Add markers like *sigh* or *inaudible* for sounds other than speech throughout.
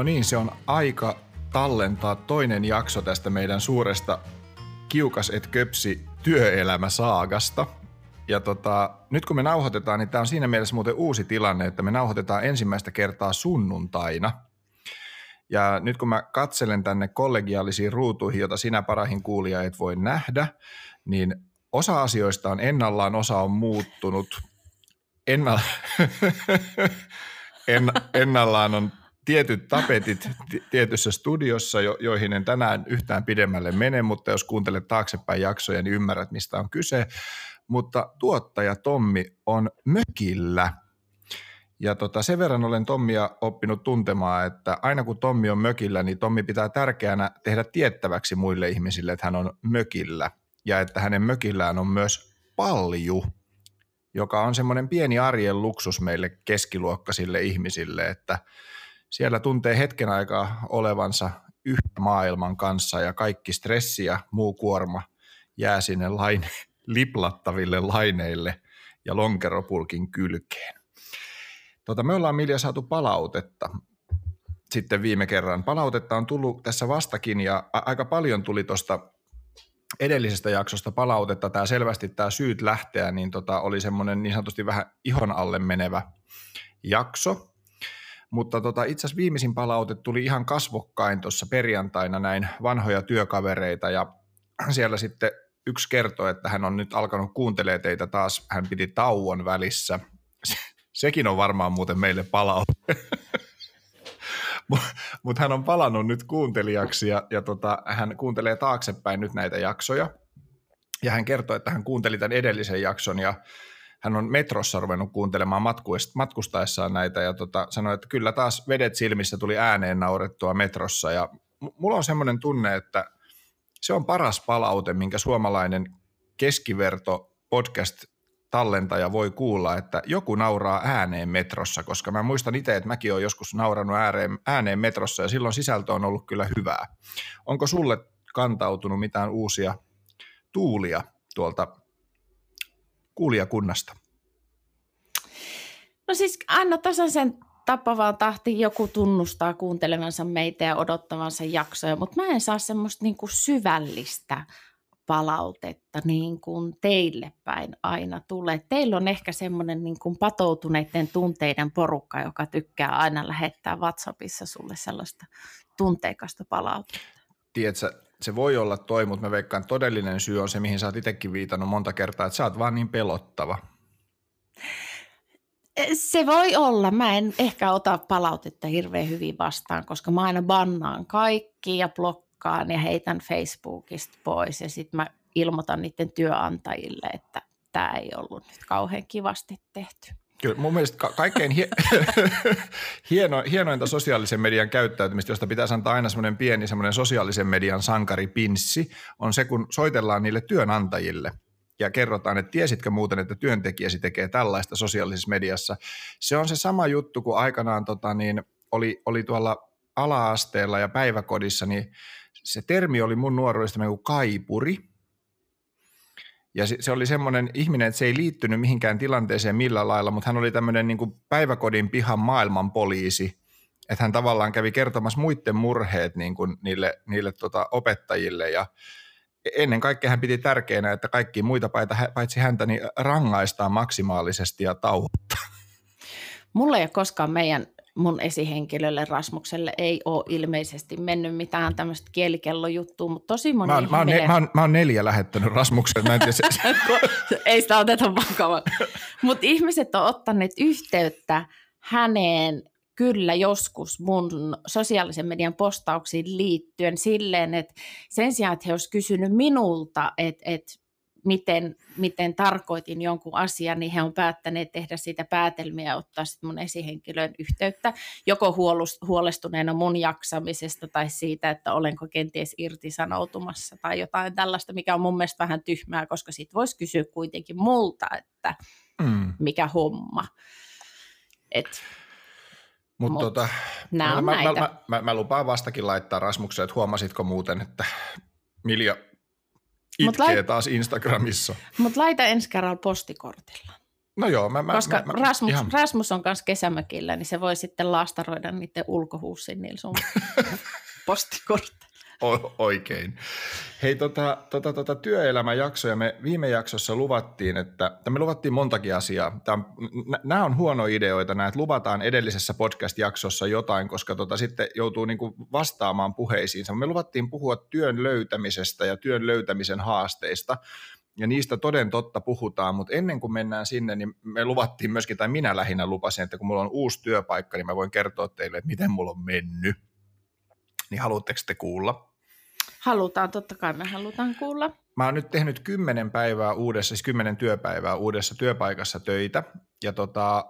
No niin, se on aika tallentaa toinen jakso tästä meidän suuresta kiukas et köpsi työelämäsaagasta. Ja tota, nyt kun me nauhoitetaan, niin tämä on siinä mielessä muuten uusi tilanne, että me nauhoitetaan ensimmäistä kertaa sunnuntaina. Ja nyt kun mä katselen tänne kollegiaalisiin ruutuihin, jota sinä parahin kuulija et voi nähdä, niin osa asioista on ennallaan, osa on muuttunut. Ennalla... *laughs* en, ennallaan on tietyt tapetit tietyssä studiossa, jo, joihin en tänään yhtään pidemmälle mene, mutta jos kuuntelet taaksepäin jaksoja, niin ymmärrät, mistä on kyse. Mutta tuottaja Tommi on mökillä. Ja tota, sen verran olen Tommia oppinut tuntemaan, että aina kun Tommi on mökillä, niin Tommi pitää tärkeänä tehdä tiettäväksi muille ihmisille, että hän on mökillä. Ja että hänen mökillään on myös palju, joka on semmoinen pieni arjen luksus meille keskiluokkaisille ihmisille, että – siellä tuntee hetken aikaa olevansa yhtä maailman kanssa ja kaikki stressi ja muu kuorma jää sinne laine, *laughs* liplattaville laineille ja lonkeropulkin kylkeen. Tota, me ollaan Milja saatu palautetta sitten viime kerran. Palautetta on tullut tässä vastakin ja aika paljon tuli tuosta edellisestä jaksosta palautetta. Tämä selvästi tämä syyt lähteä, niin tota, oli semmoinen niin sanotusti vähän ihon alle menevä jakso. Mutta tota, itse asiassa viimeisin palaute tuli ihan kasvokkain tuossa perjantaina näin vanhoja työkavereita ja *clears throat* siellä sitten yksi kertoi, että hän on nyt alkanut kuuntelee teitä taas, hän piti tauon välissä. *laughs* Sekin on varmaan muuten meille palaute. *laughs* Mutta hän on palannut nyt kuuntelijaksi ja, ja tota, hän kuuntelee taaksepäin nyt näitä jaksoja. Ja hän kertoi, että hän kuunteli tämän edellisen jakson ja hän on metrossa ruvennut kuuntelemaan matkustaessaan näitä ja tota, sanoi, että kyllä taas vedet silmissä tuli ääneen naurettua metrossa ja mulla on semmoinen tunne, että se on paras palaute, minkä suomalainen keskiverto podcast tallentaja voi kuulla, että joku nauraa ääneen metrossa, koska mä muistan itse, että mäkin olen joskus naurannut ääneen, ääneen metrossa ja silloin sisältö on ollut kyllä hyvää. Onko sulle kantautunut mitään uusia tuulia tuolta kuulijakunnasta? No siis aina tasaisen tappavaan tahti joku tunnustaa kuuntelevansa meitä ja odottavansa jaksoja, mutta mä en saa semmoista niin kuin syvällistä palautetta niin kuin teille päin aina tulee. Teillä on ehkä semmoinen niin kuin patoutuneiden tunteiden porukka, joka tykkää aina lähettää WhatsAppissa sulle sellaista tunteikasta palautetta. Tiedätkö, se voi olla toi, mutta mä veikkaan, todellinen syy on se, mihin sä oot itsekin viitannut monta kertaa, että sä oot vaan niin pelottava. Se voi olla. Mä en ehkä ota palautetta hirveän hyvin vastaan, koska mä aina bannaan kaikki ja blokkaan ja heitän Facebookista pois ja sitten mä ilmoitan niiden työnantajille, että tämä ei ollut nyt kauhean kivasti tehty. Kyllä, mun mielestä ka- kaikkein hie- *laughs* hieno, hienointa sosiaalisen median käyttäytymistä, josta pitäisi antaa aina semmoinen pieni semmoinen sosiaalisen median sankaripinssi, on se, kun soitellaan niille työnantajille ja kerrotaan, että tiesitkö muuten, että työntekijäsi tekee tällaista sosiaalisessa mediassa. Se on se sama juttu, kuin aikanaan tota, niin, oli, oli tuolla ala-asteella ja päiväkodissa, niin se termi oli mun nuoruudesta kuin kaipuri – ja se, oli semmoinen ihminen, että se ei liittynyt mihinkään tilanteeseen millä lailla, mutta hän oli tämmöinen niin kuin päiväkodin pihan maailman poliisi, että hän tavallaan kävi kertomassa muiden murheet niin kuin niille, niille tota opettajille ja ennen kaikkea hän piti tärkeänä, että kaikki muita paitsi häntä niin rangaistaan maksimaalisesti ja tauottaa. Mulla ei ole koskaan meidän mun esihenkilölle Rasmukselle ei ole ilmeisesti mennyt mitään tämmöistä kielikellojuttua, mutta tosi moni mä oon, mä, oon ne, mä, oon, mä oon neljä lähettänyt Rasmukselle, mä en tiedä se. *laughs* ei sitä oteta vakavaa. mutta ihmiset on ottaneet yhteyttä häneen kyllä joskus mun sosiaalisen median postauksiin liittyen silleen, että sen sijaan, että he olisivat kysynyt minulta, että, että miten, miten tarkoitin jonkun asian, niin he on päättäneet tehdä siitä päätelmiä ja ottaa sitten mun esihenkilön yhteyttä, joko huolestuneena mun jaksamisesta tai siitä, että olenko kenties irtisanoutumassa tai jotain tällaista, mikä on mun mielestä vähän tyhmää, koska sitten voisi kysyä kuitenkin multa, että mm. mikä homma. Et, Mut mut tota, mä, mä, mä, mä, mä, lupaan vastakin laittaa Rasmukseen, että huomasitko muuten, että Milja Itkee lait- taas Instagramissa. Mutta laita ensi kerralla postikortilla. No joo, mä, mä, Koska mä, mä, Rasmus, ihan... Rasmus on kanssa kesämökillä, niin se voi sitten laastaroida niiden ulkohuussin niillä sun *laughs* postikortteilla. O- oikein. Hei, tota, tota, tota, työelämäjaksoja me viime jaksossa luvattiin, että, me luvattiin montakin asiaa. Nämä on huono ideoita, nämä, että luvataan edellisessä podcast-jaksossa jotain, koska tota, sitten joutuu niinku vastaamaan puheisiinsa. Me luvattiin puhua työn löytämisestä ja työn löytämisen haasteista, ja niistä toden totta puhutaan, mutta ennen kuin mennään sinne, niin me luvattiin myöskin, tai minä lähinnä lupasin, että kun mulla on uusi työpaikka, niin mä voin kertoa teille, että miten mulla on mennyt. Niin haluatteko te kuulla? Halutaan, totta kai me halutaan kuulla. Mä oon nyt tehnyt kymmenen päivää uudessa, siis kymmenen työpäivää uudessa työpaikassa töitä, ja tota,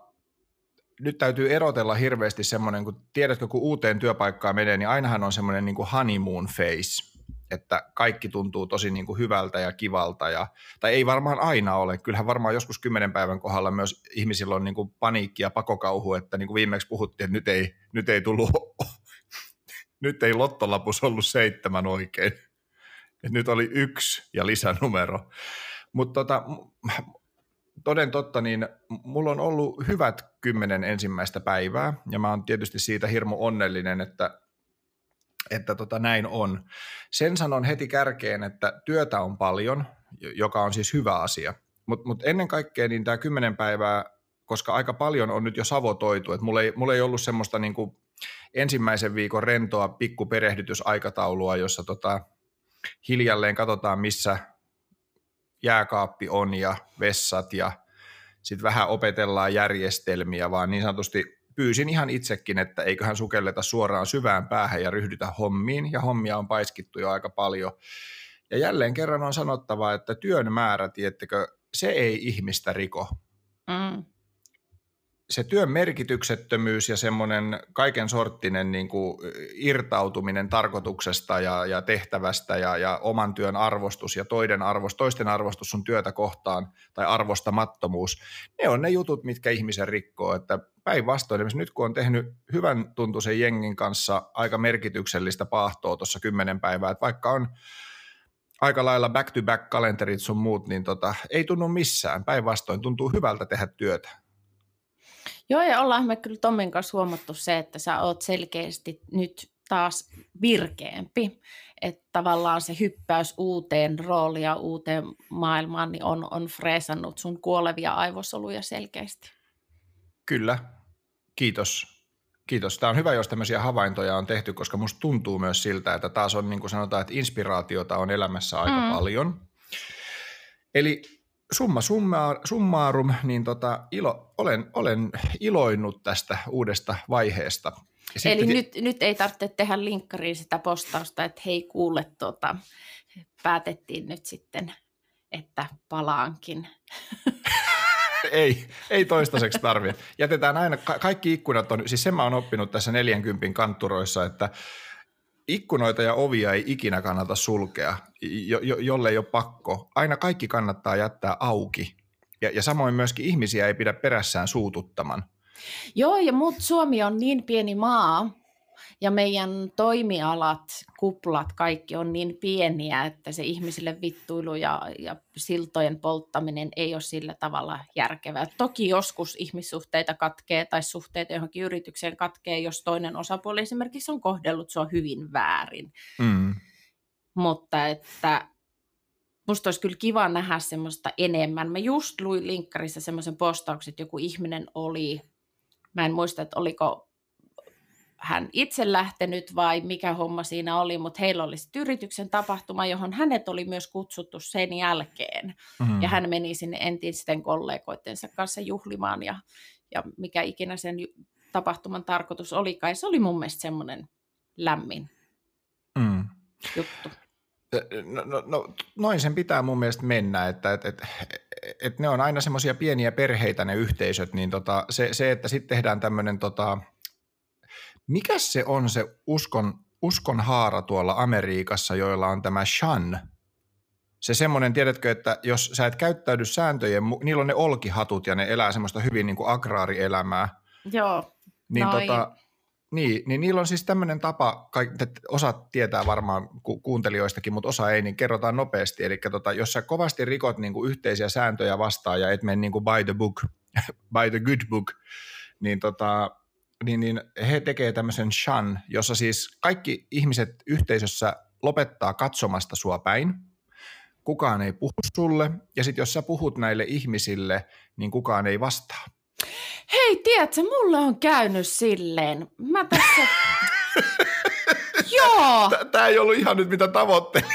nyt täytyy erotella hirveästi semmoinen, kun tiedätkö, kun uuteen työpaikkaan menee, niin ainahan on semmoinen niin kuin honeymoon face, että kaikki tuntuu tosi niin kuin hyvältä ja kivalta, ja, tai ei varmaan aina ole, kyllähän varmaan joskus kymmenen päivän kohdalla myös ihmisillä on niin kuin paniikki ja pakokauhu, että niin kuin viimeksi puhuttiin, että nyt ei, nyt ei tullut nyt ei lottolapus ollut seitsemän oikein. Et nyt oli yksi ja lisänumero. Mutta tota, toden totta, niin mulla on ollut hyvät kymmenen ensimmäistä päivää, ja mä oon tietysti siitä hirmu onnellinen, että, että tota näin on. Sen sanon heti kärkeen, että työtä on paljon, joka on siis hyvä asia. Mutta mut ennen kaikkea niin tämä kymmenen päivää, koska aika paljon on nyt jo savotoitu, että mulla ei, mulla ei ollut semmoista niinku ensimmäisen viikon rentoa pikkuperehdytysaikataulua, jossa tota, hiljalleen katsotaan, missä jääkaappi on ja vessat ja sitten vähän opetellaan järjestelmiä, vaan niin sanotusti pyysin ihan itsekin, että eiköhän sukelleta suoraan syvään päähän ja ryhdytä hommiin, ja hommia on paiskittu jo aika paljon. Ja jälleen kerran on sanottava, että työn määrä, tiettekö, se ei ihmistä riko. Mm se työn merkityksettömyys ja semmoinen kaiken sorttinen niin kuin irtautuminen tarkoituksesta ja, ja tehtävästä ja, ja oman työn arvostus ja toiden arvostus, toisten arvostus sun työtä kohtaan tai arvostamattomuus, ne on ne jutut, mitkä ihmisen rikkoo. Että päinvastoin, nyt kun on tehnyt hyvän tuntuisen jengin kanssa aika merkityksellistä paahtoa tuossa kymmenen päivää, että vaikka on aika lailla back-to-back kalenterit sun muut, niin tota, ei tunnu missään. Päinvastoin tuntuu hyvältä tehdä työtä. Joo, ja ollaan me kyllä Tommin kanssa huomattu se, että sä oot selkeästi nyt taas virkeämpi. Että tavallaan se hyppäys uuteen rooliin ja uuteen maailmaan niin on, on freesannut sun kuolevia aivosoluja selkeästi. Kyllä, kiitos. Kiitos. Tämä on hyvä, jos tämmöisiä havaintoja on tehty, koska musta tuntuu myös siltä, että taas on niin kuin sanotaan, että inspiraatiota on elämässä aika mm. paljon. Eli summa summa, summarum, niin tota, ilo, olen, olen iloinnut tästä uudesta vaiheesta. Sitten Eli nyt, nyt ei tarvitse tehdä linkkariin sitä postausta, että hei kuule, tota, päätettiin nyt sitten, että palaankin. *laughs* ei, ei toistaiseksi tarvitse. Jätetään aina, kaikki ikkunat on, siis sen mä oon oppinut tässä 40 kantturoissa, että ikkunoita ja ovia ei ikinä kannata sulkea, jo, jo, jolle ei ole pakko. Aina kaikki kannattaa jättää auki. Ja, ja samoin myöskin ihmisiä ei pidä perässään suututtaman. Joo, ja mut Suomi on niin pieni maa, ja meidän toimialat, kuplat, kaikki on niin pieniä, että se ihmisille vittuilu ja, ja siltojen polttaminen ei ole sillä tavalla järkevää. Toki joskus ihmissuhteita katkee tai suhteita johonkin yritykseen katkee, jos toinen osapuoli esimerkiksi on kohdellut sua hyvin väärin. Mm. Mutta että musta olisi kyllä kiva nähdä semmoista enemmän. Mä just luin linkkarissa semmoisen postauksen, että joku ihminen oli, mä en muista, että oliko hän itse lähtenyt vai mikä homma siinä oli, mutta heillä oli sitten yrityksen tapahtuma, johon hänet oli myös kutsuttu sen jälkeen. Mm. Ja hän meni sinne entisten kollegoittensa kanssa juhlimaan ja, ja mikä ikinä sen tapahtuman tarkoitus oli kai. Se oli mun mielestä semmoinen lämmin mm. juttu. No, no, no, noin sen pitää mun mielestä mennä, että et, et, et ne on aina semmoisia pieniä perheitä ne yhteisöt, niin tota, se, se, että sitten tehdään tämmöinen tota, mikä se on se uskon, uskon haara tuolla Amerikassa, joilla on tämä shan? Se semmoinen, tiedätkö, että jos sä et käyttäydy sääntöjen, niillä on ne olkihatut ja ne elää semmoista hyvin niin kuin agraarielämää. Joo, niin tota, niin, niin niillä on siis tämmöinen tapa, että osa tietää varmaan ku, kuuntelijoistakin, mutta osa ei, niin kerrotaan nopeasti. Eli tota, jos sä kovasti rikot niin kuin yhteisiä sääntöjä vastaan ja et mene niin kuin by the book, *laughs* by the good book, niin, tota, niin, niin he tekee tämmöisen shan, jossa siis kaikki ihmiset yhteisössä lopettaa katsomasta sua päin, kukaan ei puhu sulle, ja sitten jos sä puhut näille ihmisille, niin kukaan ei vastaa. Hei, tiedätkö, mulle on käynyt silleen. Mä tässä... *laughs* Joo. Tämä ei ollut ihan nyt mitä tavoittelit.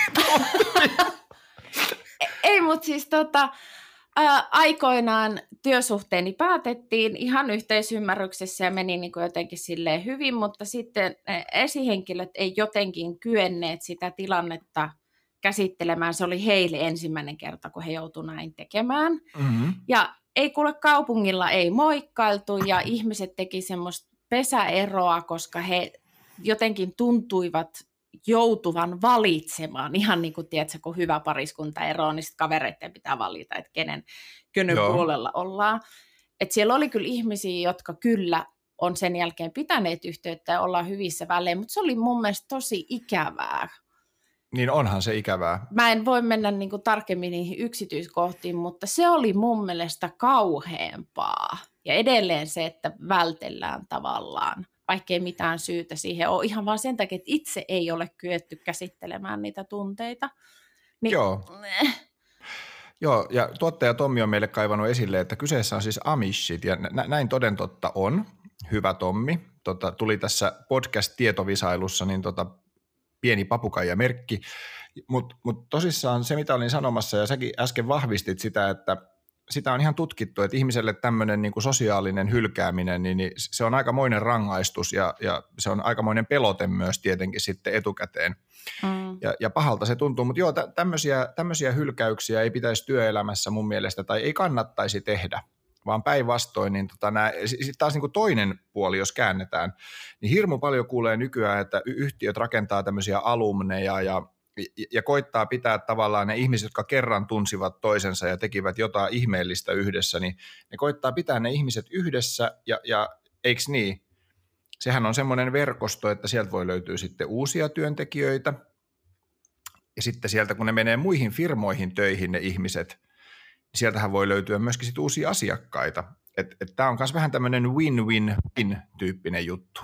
E-, *laughs* ei, mutta siis tota, ää, aikoinaan työsuhteeni päätettiin ihan yhteisymmärryksessä ja meni niin kuin jotenkin silleen hyvin, mutta sitten esihenkilöt ei jotenkin kyenneet sitä tilannetta käsittelemään. Se oli heille ensimmäinen kerta, kun he joutuivat näin tekemään. Mm-hmm. Ja ei kuule kaupungilla ei moikkailtu ja ihmiset teki semmoista pesäeroa, koska he jotenkin tuntuivat joutuvan valitsemaan, ihan niin kuin tiedätkö, kun hyvä pariskunta eroaa, niin sitten kavereiden pitää valita, että kenen kynyn puolella ollaan. Et siellä oli kyllä ihmisiä, jotka kyllä on sen jälkeen pitäneet yhteyttä ja ollaan hyvissä välein, mutta se oli mun mielestä tosi ikävää, niin onhan se ikävää. Mä en voi mennä niin kuin tarkemmin niihin yksityiskohtiin, mutta se oli mun mielestä kauheampaa. Ja edelleen se, että vältellään tavallaan, vaikkei mitään syytä siihen ole, ihan vaan sen takia, että itse ei ole kyetty käsittelemään niitä tunteita. Niin, Joo. Joo, ja tuottaja Tommi on meille kaivannut esille, että kyseessä on siis Amishit, ja nä- näin toden totta on. Hyvä Tommi. Tota, tuli tässä podcast-tietovisailussa, niin tota, pieni merkki. Mutta mut tosissaan se, mitä olin sanomassa, ja säkin äsken vahvistit sitä, että sitä on ihan tutkittu, että ihmiselle tämmöinen niin sosiaalinen hylkääminen, niin, niin se on aikamoinen rangaistus ja, ja se on aikamoinen pelote myös tietenkin sitten etukäteen. Mm. Ja, ja pahalta se tuntuu, mutta joo, tämmöisiä, tämmöisiä hylkäyksiä ei pitäisi työelämässä mun mielestä tai ei kannattaisi tehdä vaan päinvastoin, niin tota sitten taas niin kuin toinen puoli, jos käännetään, niin hirmu paljon kuulee nykyään, että yhtiöt rakentaa tämmöisiä alumneja ja ja koittaa pitää tavallaan ne ihmiset, jotka kerran tunsivat toisensa ja tekivät jotain ihmeellistä yhdessä, niin ne koittaa pitää ne ihmiset yhdessä ja, ja eikö niin? Sehän on semmoinen verkosto, että sieltä voi löytyä sitten uusia työntekijöitä ja sitten sieltä kun ne menee muihin firmoihin töihin ne ihmiset, sieltähän voi löytyä myöskin sit uusia asiakkaita. Tämä on myös vähän tämmöinen win-win-win tyyppinen juttu.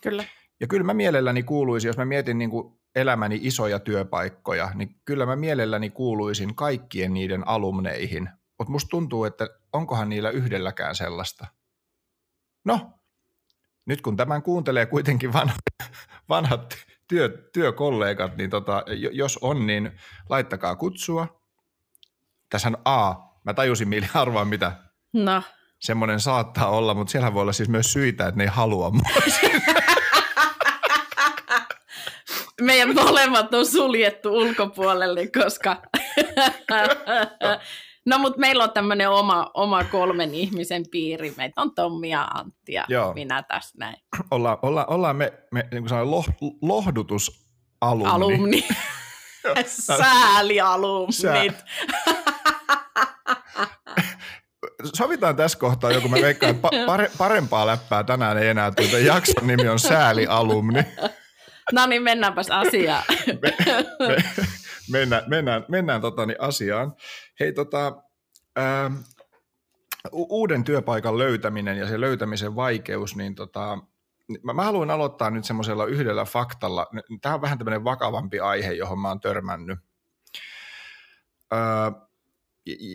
Kyllä. Ja kyllä mä mielelläni kuuluisin, jos mä mietin niin kuin elämäni isoja työpaikkoja, niin kyllä mä mielelläni kuuluisin kaikkien niiden alumneihin. Mutta musta tuntuu, että onkohan niillä yhdelläkään sellaista. No, nyt kun tämän kuuntelee kuitenkin vanhat, *laughs* vanhat työ, työkollegat, niin tota, jos on, niin laittakaa kutsua tässä on A. Mä tajusin mieli arvaa mitä. No. Semmoinen saattaa olla, mutta siellä voi olla siis myös syitä, että ne ei halua mua. *laughs* Meidän molemmat on suljettu ulkopuolelle, koska... No, mutta meillä on tämmöinen oma, oma kolmen ihmisen piiri. Meitä on Tommi ja Antti ja Joo. minä tässä näin. Olla, olla, ollaan me, me niin kuin sanoin, loh, lohdutusalumni. Alumni. Säälialumnit. Sää sovitaan tässä kohtaa joku, mä veikkaan, että pare, parempaa läppää tänään ei enää tule. Jakson nimi on Sääli-alumni. No niin, mennäänpäs asiaan. *laughs* Me, me, mennään, mennään, mennään totani niin asiaan. Hei, tota, ää, uuden työpaikan löytäminen ja se löytämisen vaikeus, niin tota, mä, mä haluan aloittaa nyt semmoisella yhdellä faktalla. Tämä on vähän tämmöinen vakavampi aihe, johon mä oon törmännyt. Ää,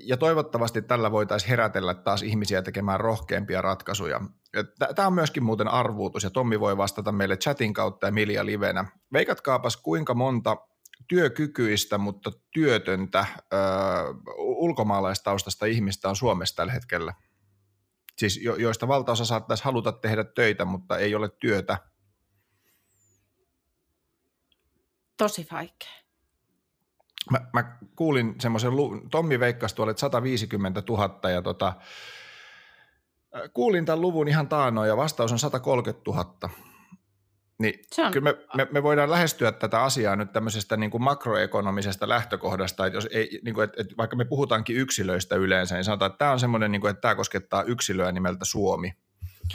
ja toivottavasti tällä voitaisiin herätellä taas ihmisiä tekemään rohkeampia ratkaisuja. Tämä on myöskin muuten arvuutus, ja Tommi voi vastata meille chatin kautta ja Milja livenä. Veikatkaapas, kuinka monta työkykyistä, mutta työtöntä ö, ulkomaalaistaustasta ihmistä on Suomessa tällä hetkellä. Siis jo, joista valtaosa saattaisi haluta tehdä töitä, mutta ei ole työtä. Tosi vaikea mä, mä kuulin semmoisen, Tommi veikkasi tuolle 150 000 ja tota, kuulin tämän luvun ihan taanoin ja vastaus on 130 000. Niin on... kyllä me, me, me voidaan lähestyä tätä asiaa nyt tämmöisestä niin kuin makroekonomisesta lähtökohdasta, että jos ei, niin kuin, että, että vaikka me puhutaankin yksilöistä yleensä, niin sanotaan, että tämä on semmoinen, niin kuin, että tämä koskettaa yksilöä nimeltä Suomi.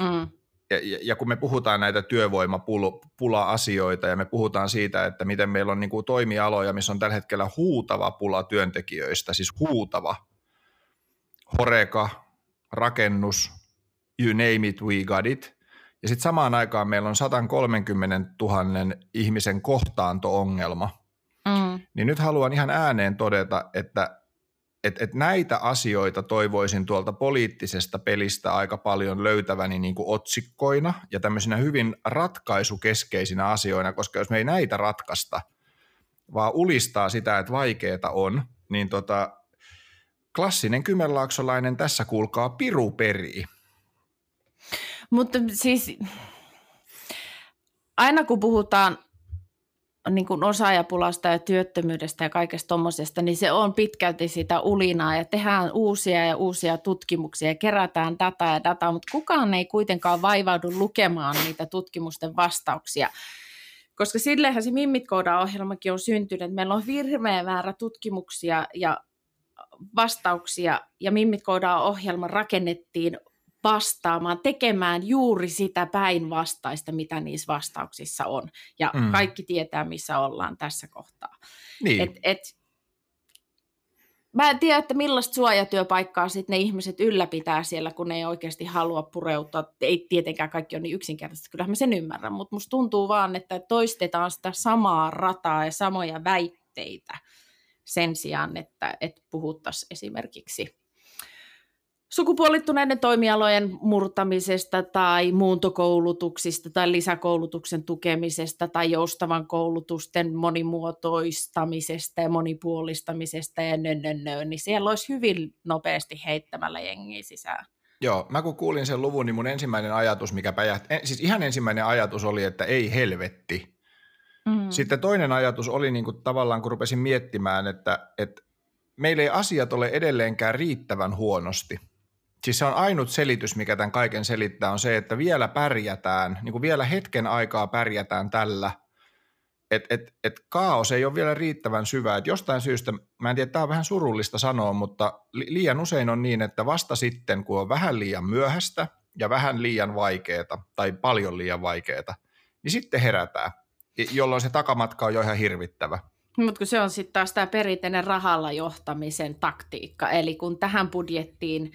Mm. Ja, ja kun me puhutaan näitä työvoimapula-asioita ja me puhutaan siitä, että miten meillä on niin kuin toimialoja, missä on tällä hetkellä huutava pula työntekijöistä, siis huutava, horeka, rakennus, you name it, we got it. Ja sitten samaan aikaan meillä on 130 000 ihmisen kohtaanto-ongelma. Mm. Niin nyt haluan ihan ääneen todeta, että et, et näitä asioita toivoisin tuolta poliittisesta pelistä aika paljon löytäväni niin kuin otsikkoina ja tämmöisinä hyvin ratkaisukeskeisinä asioina, koska jos me ei näitä ratkaista, vaan ulistaa sitä, että vaikeeta on, niin tota, klassinen kymenlaaksolainen tässä kuulkaa piru perii. Mutta siis aina kun puhutaan niin kuin osaajapulasta ja työttömyydestä ja kaikesta tuommoisesta, niin se on pitkälti sitä ulinaa ja tehdään uusia ja uusia tutkimuksia ja kerätään dataa ja dataa, mutta kukaan ei kuitenkaan vaivaudu lukemaan niitä tutkimusten vastauksia. Koska sillehän se Mimmit ohjelmakin on syntynyt. Meillä on hirveä määrä tutkimuksia ja vastauksia ja Mimmit ohjelma rakennettiin vastaamaan, tekemään juuri sitä päinvastaista, mitä niissä vastauksissa on. Ja mm. kaikki tietää, missä ollaan tässä kohtaa. Niin. Et, et, mä en tiedä, että millaista suojatyöpaikkaa sitten ne ihmiset ylläpitää siellä, kun ne ei oikeasti halua pureutua. Ei tietenkään kaikki on niin yksinkertaisesti, kyllähän mä sen ymmärrän, mutta musta tuntuu vaan, että toistetaan sitä samaa rataa ja samoja väitteitä sen sijaan, että, että puhuttaisiin esimerkiksi sukupuolittuneiden toimialojen murtamisesta tai muuntokoulutuksista tai lisäkoulutuksen tukemisesta tai joustavan koulutusten monimuotoistamisesta ja monipuolistamisesta ja nö, nö, nö, niin siellä olisi hyvin nopeasti heittämällä jengiä sisään. Joo, mä kun kuulin sen luvun, niin mun ensimmäinen ajatus, mikä päjähti, siis ihan ensimmäinen ajatus oli, että ei helvetti. Mm. Sitten toinen ajatus oli niin kuin tavallaan, kun rupesin miettimään, että, että meillä ei asiat ole edelleenkään riittävän huonosti – Siis se on ainut selitys, mikä tämän kaiken selittää, on se, että vielä pärjätään, niin kuin vielä hetken aikaa pärjätään tällä, että et, et kaos ei ole vielä riittävän syvä. Et jostain syystä, mä en tiedä, tämä on vähän surullista sanoa, mutta liian usein on niin, että vasta sitten, kun on vähän liian myöhäistä ja vähän liian vaikeeta tai paljon liian vaikeeta, niin sitten herätään, jolloin se takamatka on jo ihan hirvittävä. Mutta kun se on sitten taas tämä perinteinen rahalla johtamisen taktiikka, eli kun tähän budjettiin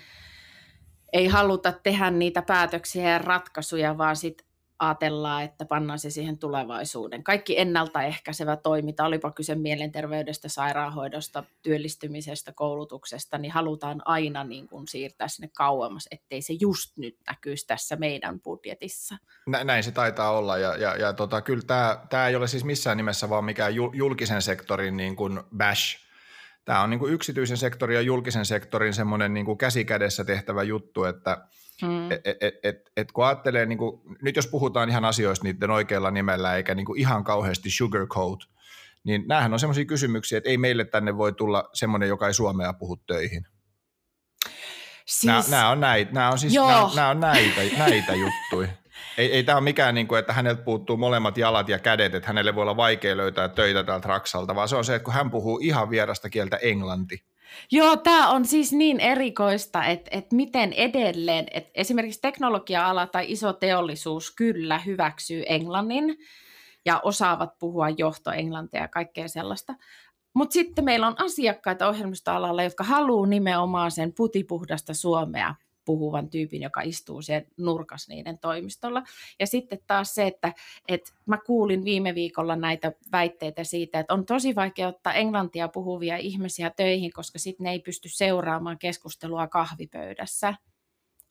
ei haluta tehdä niitä päätöksiä ja ratkaisuja, vaan sitten ajatellaan, että pannaan se siihen tulevaisuuden. Kaikki ennaltaehkäisevä toiminta, olipa kyse mielenterveydestä, sairaanhoidosta, työllistymisestä, koulutuksesta, niin halutaan aina niin kuin siirtää sinne kauemmas, ettei se just nyt näkyisi tässä meidän budjetissa. Näin se taitaa olla, ja, ja, ja tota, kyllä tämä, tämä ei ole siis missään nimessä vaan mikään julkisen sektorin niin kuin bash, tämä on niin kuin yksityisen sektorin ja julkisen sektorin semmoinen niin kuin käsikädessä tehtävä juttu, että hmm. et, et, et, et kun ajattelee, niin kuin, nyt jos puhutaan ihan asioista niiden oikealla nimellä eikä niin kuin ihan kauheasti sugarcoat, niin näähän on semmoisia kysymyksiä, että ei meille tänne voi tulla semmoinen, joka ei suomea puhu töihin. Siis, nämä, nämä, on näitä, nämä on siis nämä, nämä on näitä, näitä juttuja. Ei, ei tämä ole mikään, niin kuin, että häneltä puuttuu molemmat jalat ja kädet, että hänelle voi olla vaikea löytää töitä täältä Raksalta, vaan se on se, että kun hän puhuu ihan vierasta kieltä englanti. Joo, tämä on siis niin erikoista, että, että miten edelleen, että esimerkiksi teknologia-ala tai iso teollisuus kyllä hyväksyy englannin ja osaavat puhua johtoenglantia ja kaikkea sellaista. Mutta sitten meillä on asiakkaita ohjelmistoalalla, jotka haluaa nimenomaan sen putipuhdasta suomea puhuvan tyypin, joka istuu siellä nurkas niiden toimistolla. Ja sitten taas se, että, että mä kuulin viime viikolla näitä väitteitä siitä, että on tosi vaikea ottaa englantia puhuvia ihmisiä töihin, koska sitten ne ei pysty seuraamaan keskustelua kahvipöydässä.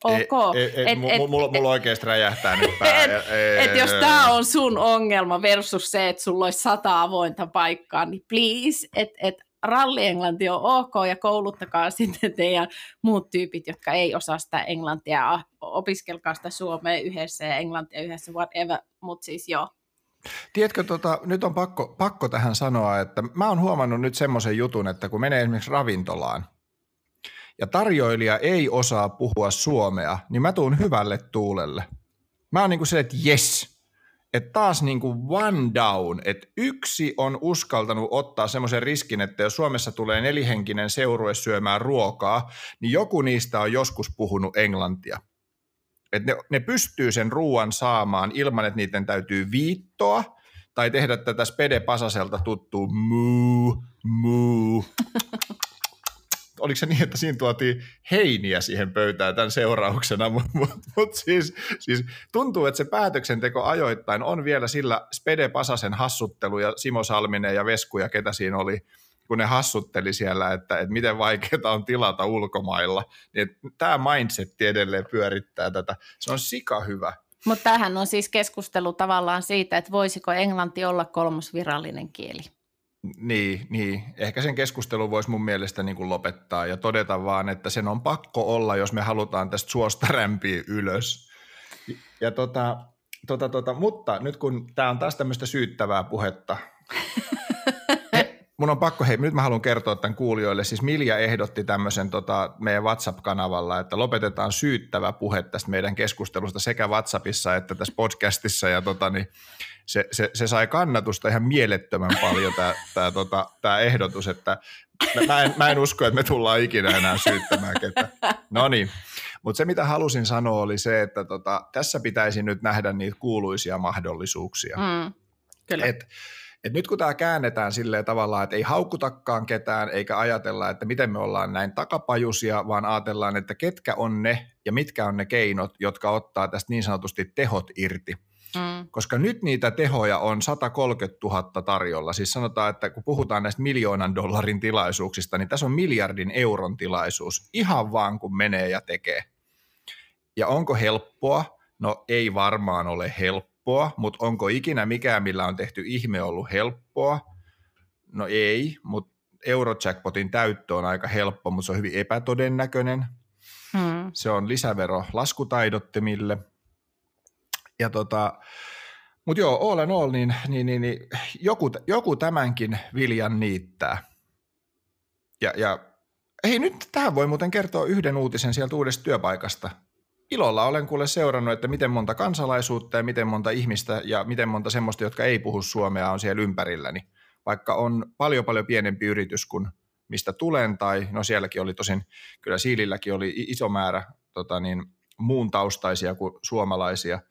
Ok. Et, mulla, et, mulla, mulla oikeasti räjähtää nyt pää. *laughs* Et, et, jos tämä on sun ongelma versus se, että sulla olisi sata avointa paikkaa, niin please, että et rallienglanti on ok ja kouluttakaa *laughs* sitten teidän muut tyypit, jotka ei osaa sitä englantia, opiskelkaa sitä suomea yhdessä ja englantia yhdessä, whatever, mutta siis joo. Tiedätkö, tota, nyt on pakko, pakko tähän sanoa, että mä oon huomannut nyt semmoisen jutun, että kun menee esimerkiksi ravintolaan ja tarjoilija ei osaa puhua suomea, niin mä tuun hyvälle tuulelle. Mä oon niin kuin se, että yes, että taas niin kuin one down, että yksi on uskaltanut ottaa semmoisen riskin, että jos Suomessa tulee nelihenkinen seurue syömään ruokaa, niin joku niistä on joskus puhunut englantia. Että ne, ne pystyy sen ruoan saamaan ilman, että niiden täytyy viittoa tai tehdä tätä Spede Pasaselta tuttuu muu, muu. Oliko se niin, että siinä tuotiin heiniä siihen pöytään tämän seurauksena, *laughs* mutta mut, mut siis, siis tuntuu, että se päätöksenteko ajoittain on vielä sillä Spede Pasasen hassuttelu ja Simo Salminen ja Vesku ja ketä siinä oli, kun ne hassutteli siellä, että, että miten vaikeaa on tilata ulkomailla, niin tämä mindset edelleen pyörittää tätä. Se on sika hyvä. Mutta tämähän on siis keskustelu tavallaan siitä, että voisiko englanti olla kolmas virallinen kieli. Niin, niin, ehkä sen keskustelun voisi mun mielestä niin kuin lopettaa ja todeta vaan, että sen on pakko olla, jos me halutaan tästä suosta *laughs* rämpiä ylös. Ja tota, tota, tota, mutta nyt kun tämä on taas tämmöistä syyttävää puhetta, *laughs* mun on pakko, hei nyt mä haluan kertoa tämän kuulijoille, siis Milja ehdotti tämmöisen tota, meidän WhatsApp-kanavalla, että lopetetaan syyttävä puhe tästä meidän keskustelusta sekä WhatsAppissa että tässä podcastissa ja tota, niin se, se, se, sai kannatusta ihan mielettömän paljon tämä, tämä, tota, tämä ehdotus, että mä en, mä en usko, että me tullaan ikinä enää syyttämään ketään. No niin, mutta se mitä halusin sanoa oli se, että tota, tässä pitäisi nyt nähdä niitä kuuluisia mahdollisuuksia. Mm, kyllä. Et, et nyt kun tämä käännetään silleen tavallaan, että ei haukutakaan ketään eikä ajatella, että miten me ollaan näin takapajusia, vaan ajatellaan, että ketkä on ne ja mitkä on ne keinot, jotka ottaa tästä niin sanotusti tehot irti. Mm. Koska nyt niitä tehoja on 130 000 tarjolla. Siis sanotaan, että kun puhutaan näistä miljoonan dollarin tilaisuuksista, niin tässä on miljardin euron tilaisuus. Ihan vaan kun menee ja tekee. Ja onko helppoa? No ei varmaan ole helppoa, mutta onko ikinä mikään, millä on tehty ihme ollut helppoa? No ei, mutta Eurojackpotin täyttö on aika helppo, mutta se on hyvin epätodennäköinen. Hmm. Se on lisävero laskutaidottimille – ja tota, mutta joo, all in all, niin, niin, niin, niin joku, joku tämänkin viljan niittää. Ja, ja hei, nyt tähän voi muuten kertoa yhden uutisen sieltä uudesta työpaikasta. Ilolla olen kuule seurannut, että miten monta kansalaisuutta ja miten monta ihmistä ja miten monta semmoista, jotka ei puhu suomea, on siellä ympärilläni. Vaikka on paljon paljon pienempi yritys kuin mistä tulen, tai no sielläkin oli tosin, kyllä Siililläkin oli iso määrä tota niin, muun taustaisia kuin suomalaisia –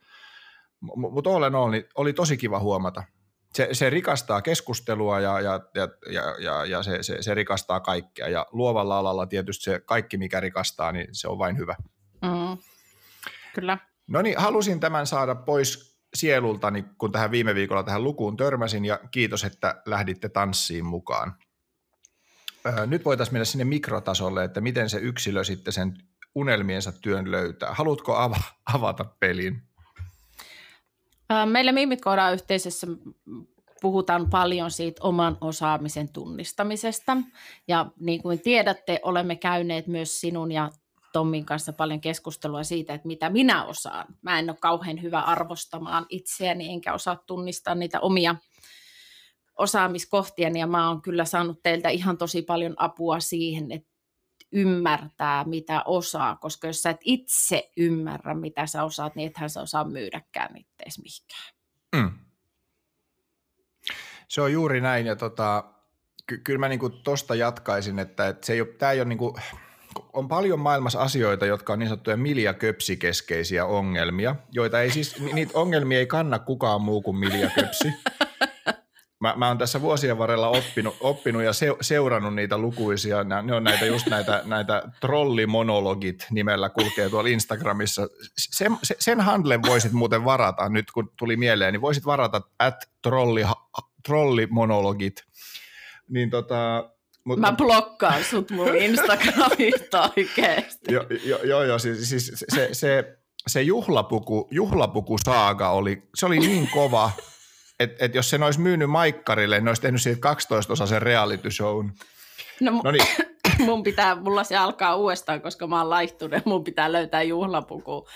mutta all all, niin oli tosi kiva huomata. Se, se rikastaa keskustelua ja, ja, ja, ja, ja, ja se, se, se rikastaa kaikkea. Ja luovalla alalla tietysti se kaikki, mikä rikastaa, niin se on vain hyvä. Mm, kyllä. No niin, halusin tämän saada pois sielultani, kun tähän viime viikolla tähän lukuun törmäsin, ja kiitos, että lähditte tanssiin mukaan. Nyt voitaisiin mennä sinne mikrotasolle, että miten se yksilö sitten sen unelmiensa työn löytää. Haluatko ava- avata pelin? Meillä Mimit yhteisössä puhutaan paljon siitä oman osaamisen tunnistamisesta. Ja niin kuin tiedätte, olemme käyneet myös sinun ja Tommin kanssa paljon keskustelua siitä, että mitä minä osaan. Mä en ole kauhean hyvä arvostamaan itseäni, enkä osaa tunnistaa niitä omia osaamiskohtiani, ja mä oon kyllä saanut teiltä ihan tosi paljon apua siihen, että ymmärtää, mitä osaa, koska jos sä et itse ymmärrä, mitä sä osaat, niin ethän sä osaa myydäkään ittees mihinkään. Mm. Se on juuri näin, ja tota, ky- kyllä mä niinku tosta jatkaisin, että, että se ei ole, tää ei ole niinku, on paljon maailmassa asioita, jotka on niin sanottuja miljaköpsikeskeisiä ongelmia, joita ei siis, niitä ongelmia ei kanna kukaan muu kuin miljaköpsi. mä, mä oon tässä vuosien varrella oppinut, oppinut ja se, seurannut niitä lukuisia, ne on näitä just näitä, näitä trollimonologit nimellä kulkee tuolla Instagramissa. Sen, sen handlen voisit muuten varata nyt, kun tuli mieleen, niin voisit varata at trolli, trollimonologit. Niin tota, mutta, Mä blokkaan sut mun Instagramista *laughs* oikeesti. Joo, jo, jo, jo, siis, siis se, se, se juhlapuku, juhlapuku saaga oli, se oli niin kova, että et jos sen olisi myynyt Maikkarille, niin olisi tehnyt siitä 12 osa sen reality shown. No, no niin. *coughs* mun pitää, mulla se alkaa uudestaan, koska mä oon laihtunut, mun pitää löytää juhlapuku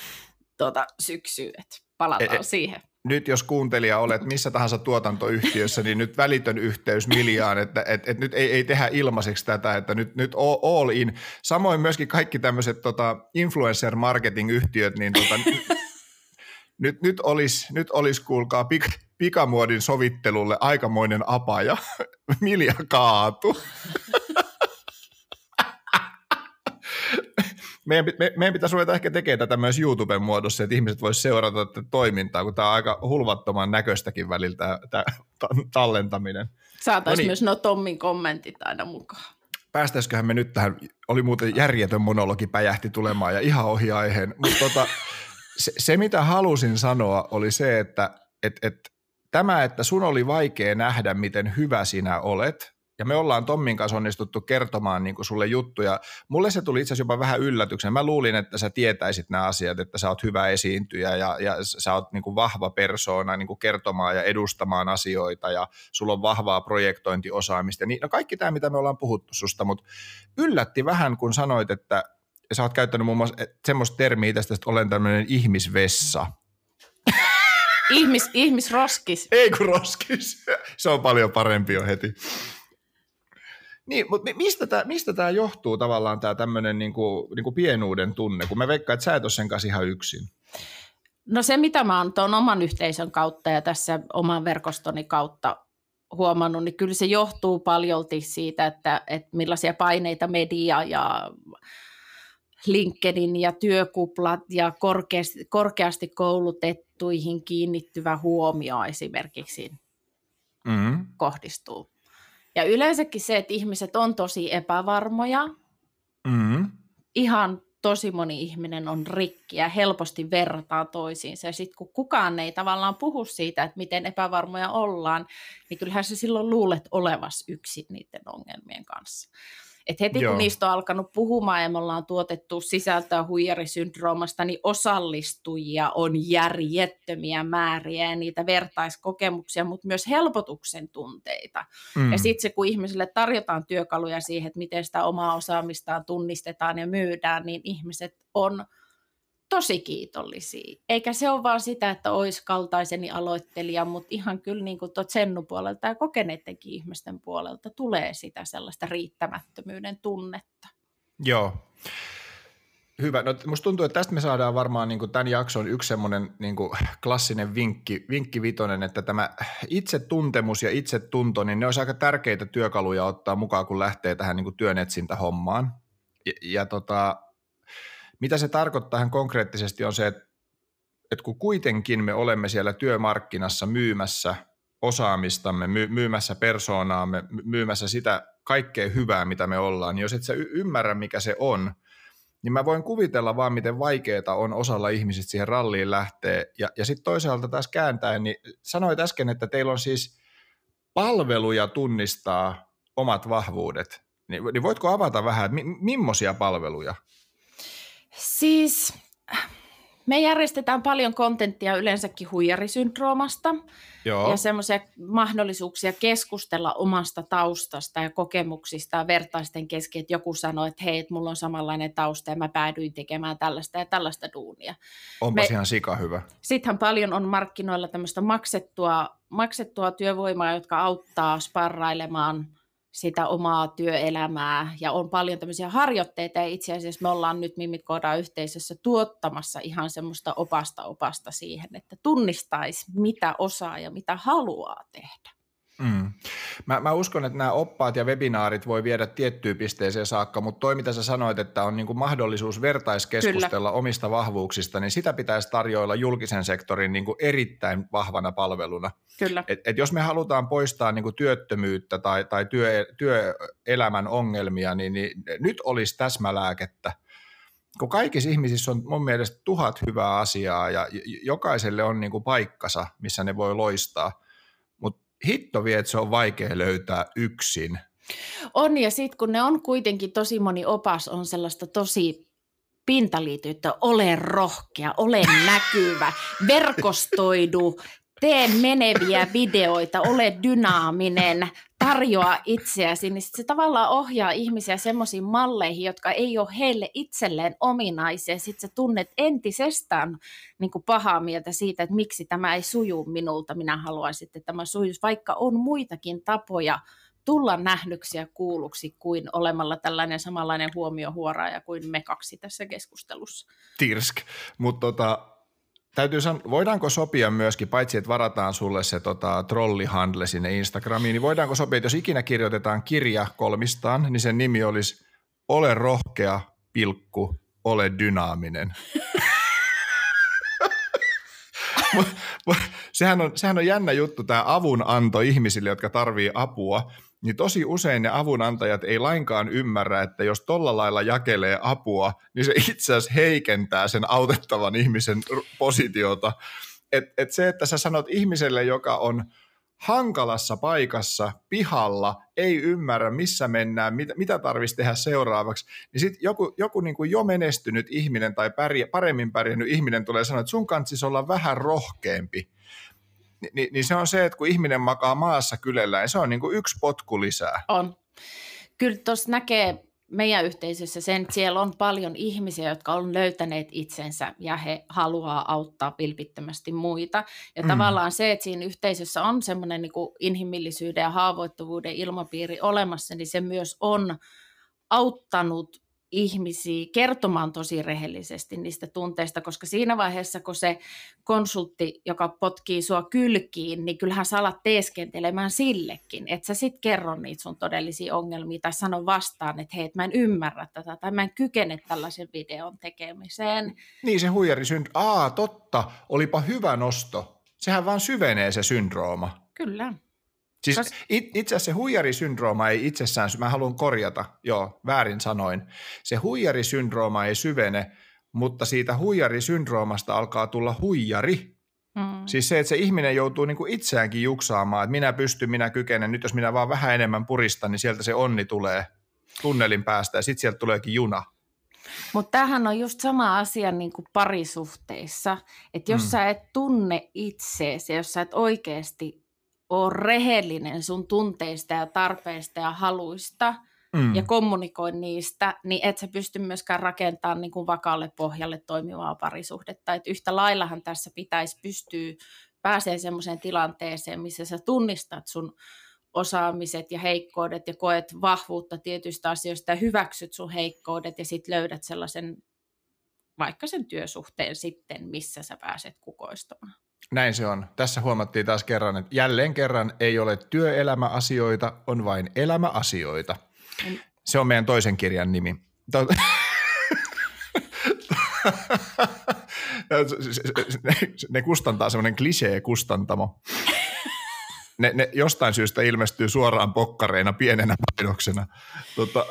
tuota, syksyyn, että palataan e, e, siihen. Nyt jos kuuntelija olet missä tahansa tuotantoyhtiössä, niin nyt välitön yhteys Miljaan, että et, et nyt ei, ei tehdä ilmaiseksi tätä, että nyt, nyt all in. Samoin myöskin kaikki tämmöiset tota, influencer marketing yhtiöt, niin tota, nyt, nyt olisi, nyt olis, kuulkaa, pik, pikamuodin sovittelulle aikamoinen apaja. *laughs* Milja kaatu. Meidän, me, meidän pitäisi ruveta ehkä tekemään tätä myös YouTuben muodossa, että ihmiset voisivat seurata tätä toimintaa, kun tämä on aika hulvattoman näköistäkin välillä tämä, tallentaminen. Saataisiin no niin. myös nuo Tommin kommentit aina mukaan. Päästäisiköhän me nyt tähän, oli muuten järjetön monologi päjähti tulemaan ja ihan ohi aiheen, mutta tota, se, se, mitä halusin sanoa oli se, että et, et, tämä, että sun oli vaikea nähdä, miten hyvä sinä olet, ja me ollaan Tommin kanssa onnistuttu kertomaan niin kuin sulle juttuja. Mulle se tuli itse asiassa jopa vähän yllätyksen. Mä luulin, että sä tietäisit nämä asiat, että sä oot hyvä esiintyjä ja, ja sä oot niin kuin vahva persoona niin kuin kertomaan ja edustamaan asioita ja sulla on vahvaa projektointiosaamista. Niin, no kaikki tämä, mitä me ollaan puhuttu susta, mutta yllätti vähän, kun sanoit, että sä oot käyttänyt muun muassa semmoista termiä tästä, että olen tämmöinen ihmisvessa. Ihmis, ihmisroskis. Ei kun roskis. Se on paljon parempi jo heti. Niin, mutta mistä tämä mistä tää johtuu tavallaan tämä tämmöinen niinku, niinku pienuuden tunne, kun mä veikkaan, että sä et ole sen kanssa ihan yksin? No se, mitä mä oon tuon oman yhteisön kautta ja tässä oman verkostoni kautta huomannut, niin kyllä se johtuu paljolti siitä, että, että millaisia paineita media ja LinkedIn ja työkuplat ja korkeasti, korkeasti koulutettuihin kiinnittyvä huomio esimerkiksi mm-hmm. kohdistuu. Ja yleensäkin se, että ihmiset on tosi epävarmoja. Mm. Ihan tosi moni ihminen on rikki ja helposti verrataan toisiinsa. Ja sitten kun kukaan ei tavallaan puhu siitä, että miten epävarmoja ollaan, niin kyllähän se silloin luulet olevas yksin niiden ongelmien kanssa. Et heti Joo. kun niistä on alkanut puhumaan ja me ollaan tuotettu sisältöä huijarisyndroomasta, niin osallistujia on järjettömiä määriä ja niitä vertaiskokemuksia, mutta myös helpotuksen tunteita. Mm. Ja sitten se, kun ihmisille tarjotaan työkaluja siihen, että miten sitä omaa osaamistaan tunnistetaan ja myydään, niin ihmiset on tosi kiitollisia. Eikä se ole vaan sitä, että olisi kaltaiseni aloittelija, mutta ihan kyllä niin kuin puolelta ja kokeneidenkin ihmisten puolelta tulee sitä sellaista riittämättömyyden tunnetta. Joo. Hyvä. No, musta tuntuu, että tästä me saadaan varmaan niin kuin tämän jakson yksi semmoinen niin klassinen vinkki, vinkki vitonen, että tämä itsetuntemus ja itsetunto, niin ne olisi aika tärkeitä työkaluja ottaa mukaan, kun lähtee tähän niin kuin työnetsintä hommaan. Ja, ja tota, mitä se tarkoittaa ihan konkreettisesti on se, että, että kun kuitenkin me olemme siellä työmarkkinassa myymässä osaamistamme, myymässä persoonaamme, myymässä sitä kaikkea hyvää, mitä me ollaan, niin jos et sä ymmärrä, mikä se on, niin mä voin kuvitella vaan, miten vaikeaa on osalla ihmisistä siihen ralliin lähteä. Ja, ja sitten toisaalta taas kääntäen, niin sanoit äsken, että teillä on siis palveluja tunnistaa omat vahvuudet. Niin, niin voitko avata vähän, että mi, millaisia palveluja? Siis me järjestetään paljon kontenttia yleensäkin huijarisyndroomasta Joo. ja semmoisia mahdollisuuksia keskustella omasta taustasta ja kokemuksista ja vertaisten kesken, että joku sanoo, että hei, että mulla on samanlainen tausta ja mä päädyin tekemään tällaista ja tällaista duunia. Onpa ihan sika hyvä. Sittenhän paljon on markkinoilla tämmöistä maksettua, maksettua työvoimaa, jotka auttaa sparrailemaan – sitä omaa työelämää ja on paljon tämmöisiä harjoitteita ja itse asiassa me ollaan nyt Mimit Koodaan yhteisössä tuottamassa ihan semmoista opasta opasta siihen, että tunnistaisi mitä osaa ja mitä haluaa tehdä. Mm. Mä, mä uskon, että nämä oppaat ja webinaarit voi viedä tiettyyn pisteeseen saakka, mutta toi mitä sä sanoit, että on niinku mahdollisuus vertaiskeskustella Kyllä. omista vahvuuksista, niin sitä pitäisi tarjoilla julkisen sektorin niinku erittäin vahvana palveluna. Kyllä. Et, et jos me halutaan poistaa niinku työttömyyttä tai, tai työ, työelämän ongelmia, niin, niin nyt olisi täsmälääkettä kun kaikissa ihmisissä on mun mielestä tuhat hyvää asiaa ja jokaiselle on niinku paikkansa, missä ne voi loistaa – hitto vie, että se on vaikea löytää yksin. On, ja sitten kun ne on kuitenkin tosi moni opas, on sellaista tosi pintaliityyttä, ole rohkea, ole näkyvä, verkostoidu, tee meneviä videoita, ole dynaaminen, tarjoa itseäsi, niin se tavallaan ohjaa ihmisiä semmoisiin malleihin, jotka ei ole heille itselleen ominaisia. Sitten sä tunnet entisestään niin kuin pahaa mieltä siitä, että miksi tämä ei suju minulta. Minä haluaisin, että tämä sujuisi, vaikka on muitakin tapoja tulla nähdyksi ja kuulluksi kuin olemalla tällainen samanlainen huomiohuoraaja kuin me kaksi tässä keskustelussa. Tirsk, mutta tota, Täytyy sanoa, voidaanko sopia myöskin, paitsi että varataan sulle se tota, trollihandle sinne Instagramiin, niin voidaanko sopia, että jos ikinä kirjoitetaan kirja kolmistaan, niin sen nimi olisi Ole rohkea, pilkku, ole dynaaminen. *laughs* sehän, on, sehän on jännä juttu, tämä avunanto ihmisille, jotka tarvii apua, niin tosi usein ne avunantajat ei lainkaan ymmärrä, että jos tolla lailla jakelee apua, niin se itse asiassa heikentää sen autettavan ihmisen positiota. Et, et se, että sä sanot ihmiselle, joka on hankalassa paikassa, pihalla, ei ymmärrä, missä mennään, mitä, mitä tarvitsisi tehdä seuraavaksi, niin sitten joku, joku niin kuin jo menestynyt ihminen tai pärjä, paremmin pärjännyt ihminen tulee sanoa, että sun kanssa olla vähän rohkeampi. Ni, niin, niin se on se, että kun ihminen makaa maassa kylellään, se on niin kuin yksi potku lisää. On. Kyllä tuossa näkee meidän yhteisössä sen, että siellä on paljon ihmisiä, jotka on löytäneet itsensä ja he haluaa auttaa vilpittömästi muita. Ja mm. tavallaan se, että siinä yhteisössä on semmoinen niin inhimillisyyden ja haavoittuvuuden ilmapiiri olemassa, niin se myös on auttanut ihmisiä kertomaan tosi rehellisesti niistä tunteista, koska siinä vaiheessa, kun se konsultti, joka potkii sua kylkiin, niin kyllähän sä alat teeskentelemään sillekin, että sä sit kerro niitä sun todellisia ongelmia tai sano vastaan, että hei, mä en ymmärrä tätä tai mä en kykene tällaisen videon tekemiseen. Niin se huijari synd... Aa, totta, olipa hyvä nosto. Sehän vaan syvenee se syndrooma. Kyllä. Siis Kos... it, itse asiassa se huijarisyndrooma ei itsessään, mä haluan korjata, joo, väärin sanoin. Se huijarisyndrooma ei syvene, mutta siitä huijarisyndroomasta alkaa tulla huijari. Mm. Siis se, että se ihminen joutuu niinku itseäänkin juksaamaan, että minä pystyn, minä kykenen, nyt jos minä vaan vähän enemmän puristan, niin sieltä se onni tulee tunnelin päästä ja sitten sieltä tuleekin juna. Mutta tämähän on just sama asia niin kuin parisuhteissa, että jos mm. sä et tunne itseesi, jos sä et oikeasti ole rehellinen sun tunteista ja tarpeista ja haluista mm. ja kommunikoi niistä, niin et sä pysty myöskään rakentamaan niin kuin vakaalle pohjalle toimivaa parisuhdetta. Et yhtä laillahan tässä pitäisi pystyä pääsee semmoiseen tilanteeseen, missä sä tunnistat sun osaamiset ja heikkoudet ja koet vahvuutta tietyistä asioista ja hyväksyt sun heikkoudet ja sitten löydät sellaisen vaikka sen työsuhteen sitten, missä sä pääset kukoistamaan. Näin se on. Tässä huomattiin taas kerran, että jälleen kerran ei ole työelämäasioita, on vain elämäasioita. Se on meidän toisen kirjan nimi. *laughs* ne kustantaa semmoinen klisee-kustantamo. Ne, ne jostain syystä ilmestyy suoraan pokkareina pienenä painoksena. Tota,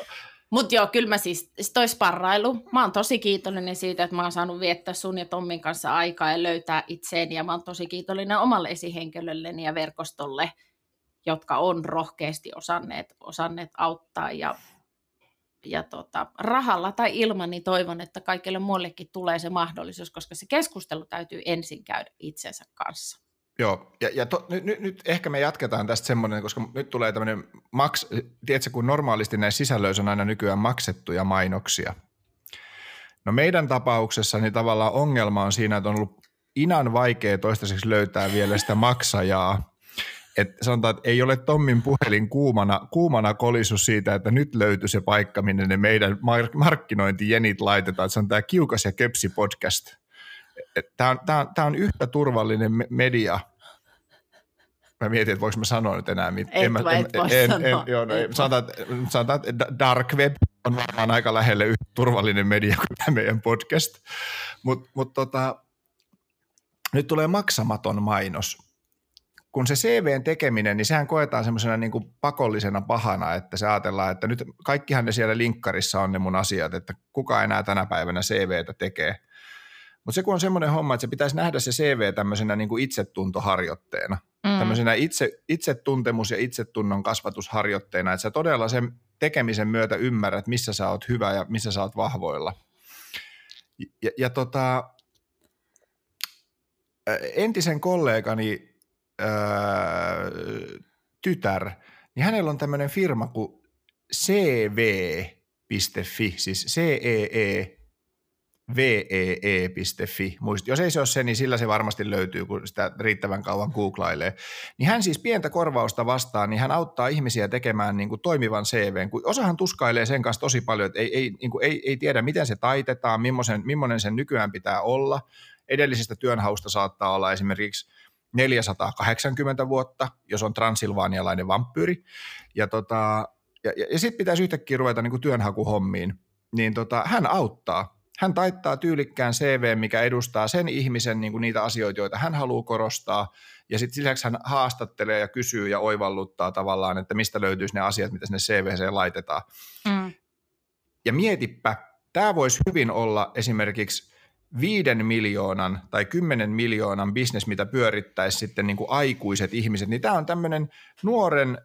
mutta joo, kyllä mä siis, toi sparrailu, mä oon tosi kiitollinen siitä, että mä oon saanut viettää sun ja Tommin kanssa aikaa ja löytää itseeni, ja mä oon tosi kiitollinen omalle esihenkilölleni ja verkostolle, jotka on rohkeasti osanneet, osanneet auttaa, ja, ja tota, rahalla tai ilman, niin toivon, että kaikille muillekin tulee se mahdollisuus, koska se keskustelu täytyy ensin käydä itsensä kanssa. Joo, ja, ja to, nyt, nyt, nyt ehkä me jatketaan tästä semmoinen, koska nyt tulee tämmöinen, maks, tiedätkö, kun normaalisti näissä sisällöissä on aina nykyään maksettuja mainoksia. No meidän tapauksessa niin tavallaan ongelma on siinä, että on ollut inan vaikea toistaiseksi löytää vielä sitä maksajaa. että sanotaan, että ei ole Tommin puhelin kuumana, kuumana kolisu siitä, että nyt löytyy se paikka, minne ne meidän markkinointijenit laitetaan. Että se on tämä Kiukas ja Köpsi podcast – tämä on, on, tämä on yhtä turvallinen media. Mä mietin, että voiko mä sanoa nyt enää mitään. En, en, en, en, en, joo, no, sanotaan, sanotaan, että dark web on varmaan aika lähelle yhtä turvallinen media kuin tämä meidän podcast. Mutta mut tota, nyt tulee maksamaton mainos. Kun se CVn tekeminen, niin sehän koetaan semmoisena niin kuin pakollisena pahana, että se ajatellaan, että nyt kaikkihan ne siellä linkkarissa on ne mun asiat, että kuka enää tänä päivänä CVtä tekee – mutta se kun on semmoinen homma, että se pitäisi nähdä se CV tämmöisenä niin kuin itsetuntoharjoitteena, mm. tämmöisenä itse, itsetuntemus- ja itsetunnon kasvatusharjoitteena, että sä todella sen tekemisen myötä ymmärrät, missä sä oot hyvä ja missä sä oot vahvoilla. Ja, ja tota, entisen kollegani ää, tytär, niin hänellä on tämmöinen firma kuin cv.fi, siis CEE vee.fi. Muist, jos ei se ole se, niin sillä se varmasti löytyy, kun sitä riittävän kauan googlailee. Niin hän siis pientä korvausta vastaan, niin hän auttaa ihmisiä tekemään niin kuin toimivan CVn. Kun osahan tuskailee sen kanssa tosi paljon, että ei, ei, niin kuin ei, ei tiedä, miten se taitetaan, millaisen, millainen sen nykyään pitää olla. Edellisestä työnhausta saattaa olla esimerkiksi 480 vuotta, jos on transilvaanialainen vampyyri. Ja, tota, ja, ja, ja sitten pitäisi yhtäkkiä ruveta niin kuin työnhakuhommiin. Niin tota, hän auttaa Hän taittaa tyylikkään CV, mikä edustaa sen ihmisen niin kuin niitä asioita, joita hän haluaa korostaa, ja sitten lisäksi hän haastattelee ja kysyy ja oivalluttaa tavallaan, että mistä löytyisi ne asiat, mitä sinne CVC laitetaan. Mm. Ja mietipä, tämä voisi hyvin olla esimerkiksi viiden miljoonan tai kymmenen miljoonan bisnes, mitä pyörittäisi sitten niin kuin aikuiset ihmiset, niin tämä on tämmöinen nuoren,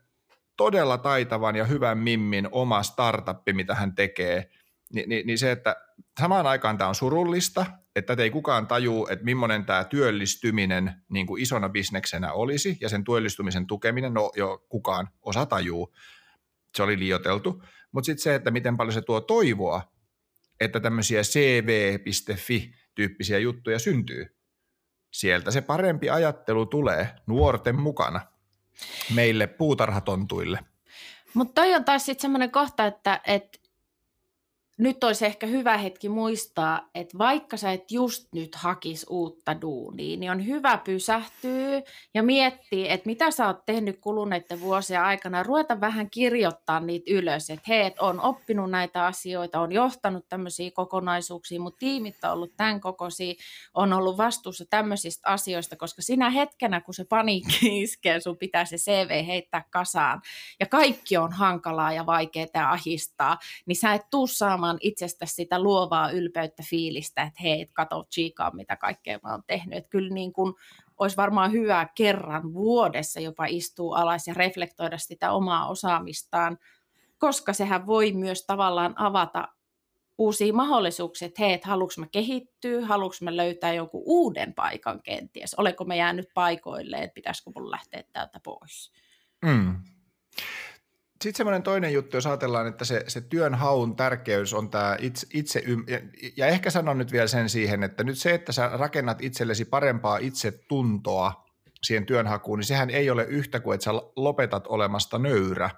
todella taitavan ja hyvän mimmin oma startuppi, mitä hän tekee, Ni, niin, niin se, että samaan aikaan tämä on surullista, että ei kukaan tajuu, että millainen tämä työllistyminen niin kuin isona bisneksenä olisi, ja sen työllistymisen tukeminen, no jo kukaan osa tajuu, se oli liioteltu, mutta sitten se, että miten paljon se tuo toivoa, että tämmöisiä cv.fi-tyyppisiä juttuja syntyy. Sieltä se parempi ajattelu tulee nuorten mukana meille puutarhatontuille. Mutta toi on taas sitten semmoinen kohta, että, että nyt olisi ehkä hyvä hetki muistaa, että vaikka sä et just nyt hakis uutta duunia, niin on hyvä pysähtyä ja miettiä, että mitä sä oot tehnyt kuluneiden vuosien aikana, ruveta vähän kirjoittaa niitä ylös, että hei, et on oppinut näitä asioita, on johtanut tämmöisiä kokonaisuuksia, mutta tiimit on ollut tämän kokoisia, on ollut vastuussa tämmöisistä asioista, koska sinä hetkenä, kun se paniikki *laughs* iskee, sun pitää se CV heittää kasaan. Ja kaikki on hankalaa ja vaikeaa ja ahistaa, niin sä et tuu saamaan saamaan itsestä sitä luovaa ylpeyttä fiilistä, että hei, et kato chiikaa, mitä kaikkea mä oon tehnyt. Että kyllä niin kuin olisi varmaan hyvä kerran vuodessa jopa istua alas ja reflektoida sitä omaa osaamistaan, koska sehän voi myös tavallaan avata uusia mahdollisuuksia, että hei, että haluanko mä kehittyä, haluanko mä löytää jonkun uuden paikan kenties, olenko mä jäänyt paikoille, että pitäisikö mun lähteä täältä pois. Mm. Sitten semmoinen toinen juttu, jos ajatellaan, että se, se työnhaun tärkeys on tämä itse, itse ja, ja ehkä sanon nyt vielä sen siihen, että nyt se, että sä rakennat itsellesi parempaa itsetuntoa siihen työnhakuun, niin sehän ei ole yhtä kuin, että sä lopetat olemasta nöyrä.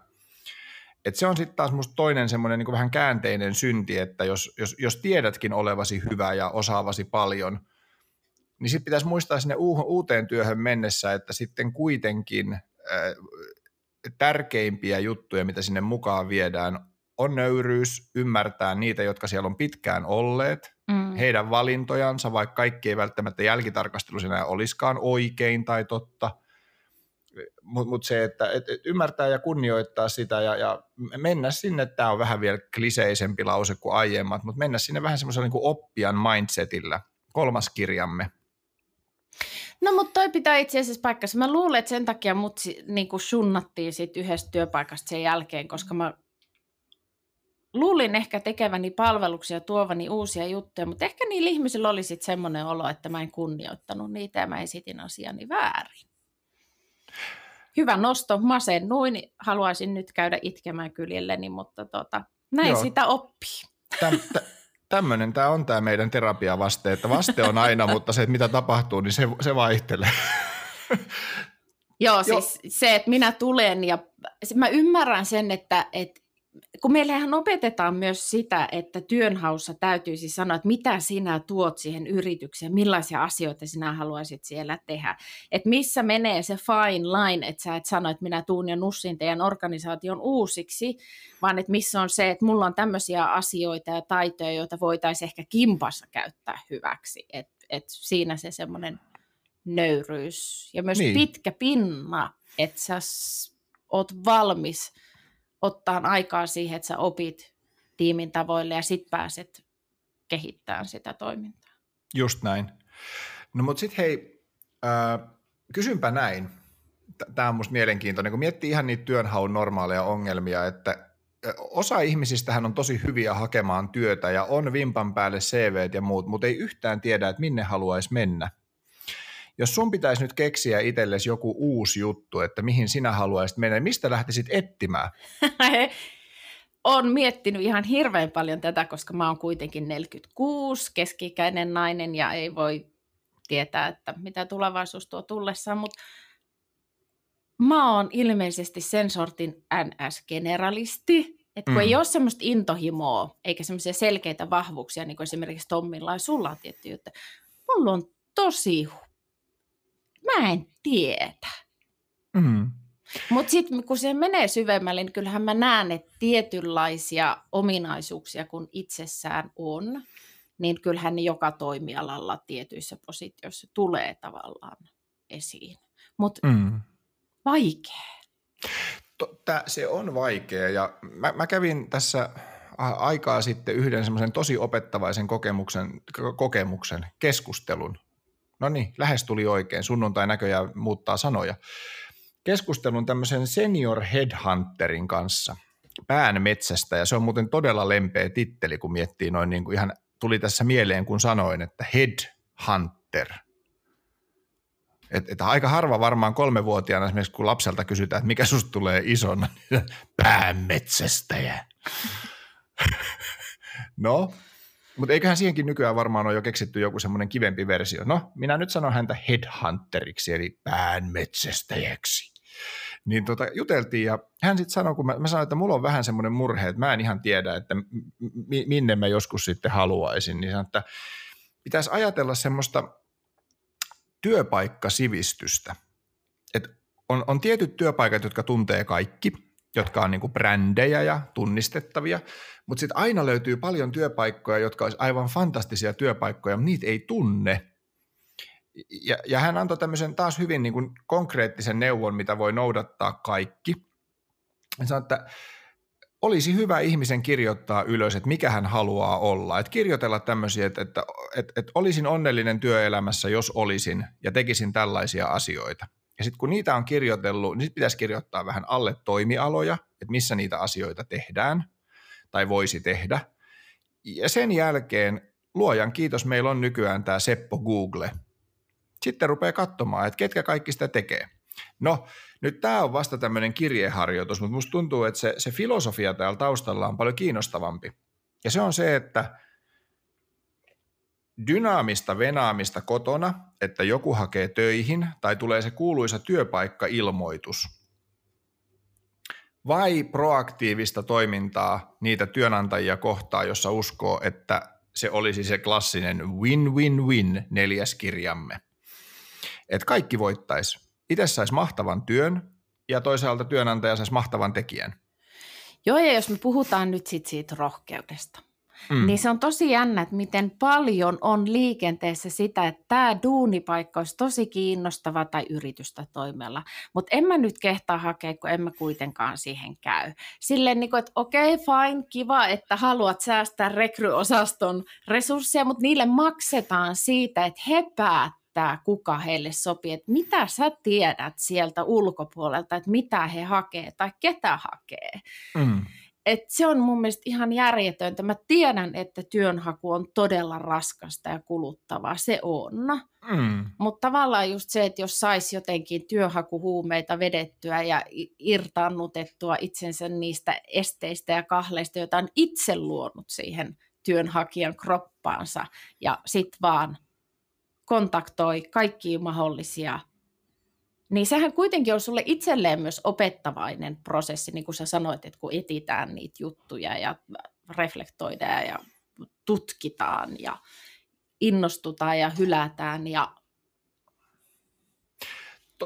Et se on sitten taas musta toinen semmoinen niin vähän käänteinen synti, että jos, jos, jos tiedätkin olevasi hyvä ja osaavasi paljon, niin sitten pitäisi muistaa sinne uuteen työhön mennessä, että sitten kuitenkin tärkeimpiä juttuja, mitä sinne mukaan viedään, on nöyryys, ymmärtää niitä, jotka siellä on pitkään olleet, mm. heidän valintojansa, vaikka kaikki ei välttämättä jälkitarkastelu enää olisikaan oikein tai totta, mutta mut se, että et, et ymmärtää ja kunnioittaa sitä ja, ja mennä sinne, tämä on vähän vielä kliseisempi lause kuin aiemmat, mutta mennä sinne vähän semmoisella niin oppijan mindsetillä, kolmas kirjamme, No mutta toi pitää itse asiassa paikkansa. Mä luulen, että sen takia mut niin sunnattiin sit yhdestä työpaikasta sen jälkeen, koska mä luulin ehkä tekeväni palveluksia, tuovani uusia juttuja, mutta ehkä niillä ihmisillä oli sitten semmoinen olo, että mä en kunnioittanut niitä ja mä esitin asiani väärin. Hyvä nosto, masennuin, haluaisin nyt käydä itkemään kyljelleni, mutta tota, näin Joo. sitä oppii. Täm, tämmöinen tämä on tämä meidän terapiavaste, että vaste on aina, *laughs* mutta se, että mitä tapahtuu, niin se, se vaihtelee. Joo, siis Joo. se, että minä tulen ja mä ymmärrän sen, että, että kun meillähän opetetaan myös sitä, että työnhaussa täytyisi sanoa, että mitä sinä tuot siihen yritykseen, millaisia asioita sinä haluaisit siellä tehdä. Että missä menee se fine line, että sä et sano, että minä tuun ja nussin teidän organisaation uusiksi, vaan että missä on se, että mulla on tämmöisiä asioita ja taitoja, joita voitaisiin ehkä kimpassa käyttää hyväksi. Että et siinä se semmoinen nöyryys ja myös niin. pitkä pinna, että sä oot valmis – ottaa aikaa siihen, että sä opit tiimin tavoille ja sitten pääset kehittämään sitä toimintaa. Just näin. No mutta sitten hei, äh, kysynpä näin. Tämä on musta mielenkiintoinen, kun miettii ihan niitä työnhaun normaaleja ongelmia, että osa ihmisistähän on tosi hyviä hakemaan työtä ja on vimpan päälle CV ja muut, mutta ei yhtään tiedä, että minne haluaisi mennä. Jos sun pitäisi nyt keksiä itsellesi joku uusi juttu, että mihin sinä haluaisit mennä, mistä lähtisit etsimään? *laughs* Olen miettinyt ihan hirveän paljon tätä, koska mä oon kuitenkin 46, keski-ikäinen nainen ja ei voi tietää, että mitä tulevaisuus tuo tullessaan, mutta mä oon ilmeisesti sen sortin NS-generalisti, että kun mm. ei ole semmoista intohimoa, eikä semmoisia selkeitä vahvuuksia, niin kuin esimerkiksi Tommilla ja sulla on tietty juttu. Mulla on tosi mä en tiedä. Mm. Mutta sitten kun se menee syvemmälle, niin kyllähän mä näen, että tietynlaisia ominaisuuksia kun itsessään on, niin kyllähän ne joka toimialalla tietyissä positioissa tulee tavallaan esiin. Mutta mm. vaikea. Totta, se on vaikea ja mä, mä kävin tässä aikaa sitten yhden semmoisen tosi opettavaisen kokemuksen, kokemuksen, keskustelun. No niin, lähes tuli oikein. Sunnuntai näköjään muuttaa sanoja. Keskustelun tämmöisen senior headhunterin kanssa pään metsästä ja se on muuten todella lempeä titteli, kun miettii noin niin kuin ihan tuli tässä mieleen, kun sanoin, että headhunter – et, et aika harva varmaan kolmevuotiaana esimerkiksi, kun lapselta kysytään, että mikä susta tulee isona, niin *laughs* päämetsästäjä. *laughs* no, mutta eiköhän siihenkin nykyään varmaan ole jo keksitty joku semmoinen kivempi versio. No, minä nyt sanon häntä headhunteriksi, eli päänmetsästäjäksi. Niin tota, juteltiin ja hän sitten sanoi, kun mä, mä sanoin, että mulla on vähän semmoinen murhe, että mä en ihan tiedä, että m- minne mä joskus sitten haluaisin. Niin sanoin, että pitäisi ajatella semmoista työpaikkasivistystä. Et on, on tietyt työpaikat, jotka tuntee kaikki, jotka on niinku brändejä ja tunnistettavia, mutta sitten aina löytyy paljon työpaikkoja, jotka olisi aivan fantastisia työpaikkoja, mutta niitä ei tunne. Ja, ja hän antoi tämmöisen taas hyvin niinku konkreettisen neuvon, mitä voi noudattaa kaikki. Hän sanoi, että olisi hyvä ihmisen kirjoittaa ylös, että mikä hän haluaa olla. Että kirjoitella tämmöisiä, että, että, että, että olisin onnellinen työelämässä, jos olisin ja tekisin tällaisia asioita. Ja sitten kun niitä on kirjoitellut, niin sitten pitäisi kirjoittaa vähän alle toimialoja, että missä niitä asioita tehdään tai voisi tehdä. Ja sen jälkeen, luojan kiitos, meillä on nykyään tämä Seppo Google. Sitten rupeaa katsomaan, että ketkä kaikki sitä tekee. No, nyt tämä on vasta tämmöinen kirjeharjoitus, mutta musta tuntuu, että se, se filosofia täällä taustalla on paljon kiinnostavampi. Ja se on se, että dynaamista venaamista kotona, että joku hakee töihin tai tulee se kuuluisa työpaikkailmoitus. Vai proaktiivista toimintaa niitä työnantajia kohtaa, jossa uskoo, että se olisi se klassinen win-win-win neljäs kirjamme. Että kaikki voittaisi itse saisi mahtavan työn ja toisaalta työnantaja saisi mahtavan tekijän. Joo, ja jos me puhutaan nyt sit siitä rohkeudesta, mm. niin se on tosi jännä, että miten paljon on liikenteessä sitä, että tämä duunipaikka olisi tosi kiinnostava tai yritystä toimella. Mutta en mä nyt kehtaa hakea, kun en mä kuitenkaan siihen käy. Silleen, niin kuin, että okei, okay, fine, kiva, että haluat säästää rekryosaston resursseja, mutta niille maksetaan siitä, että he päättävät päättää, kuka heille sopii. Että mitä sä tiedät sieltä ulkopuolelta, että mitä he hakee tai ketä hakee. Mm. Et se on mun mielestä ihan järjetöntä. Mä tiedän, että työnhaku on todella raskasta ja kuluttavaa. Se on. Mm. Mutta tavallaan just se, että jos saisi jotenkin työhakuhuumeita vedettyä ja irtaannutettua itsensä niistä esteistä ja kahleista, joita on itse luonut siihen työnhakijan kroppaansa ja sitten vaan kontaktoi kaikkia mahdollisia, niin sehän kuitenkin on sulle itselleen myös opettavainen prosessi, niin kuin sä sanoit, että kun etitään niitä juttuja ja reflektoidaan ja tutkitaan ja innostutaan ja hylätään ja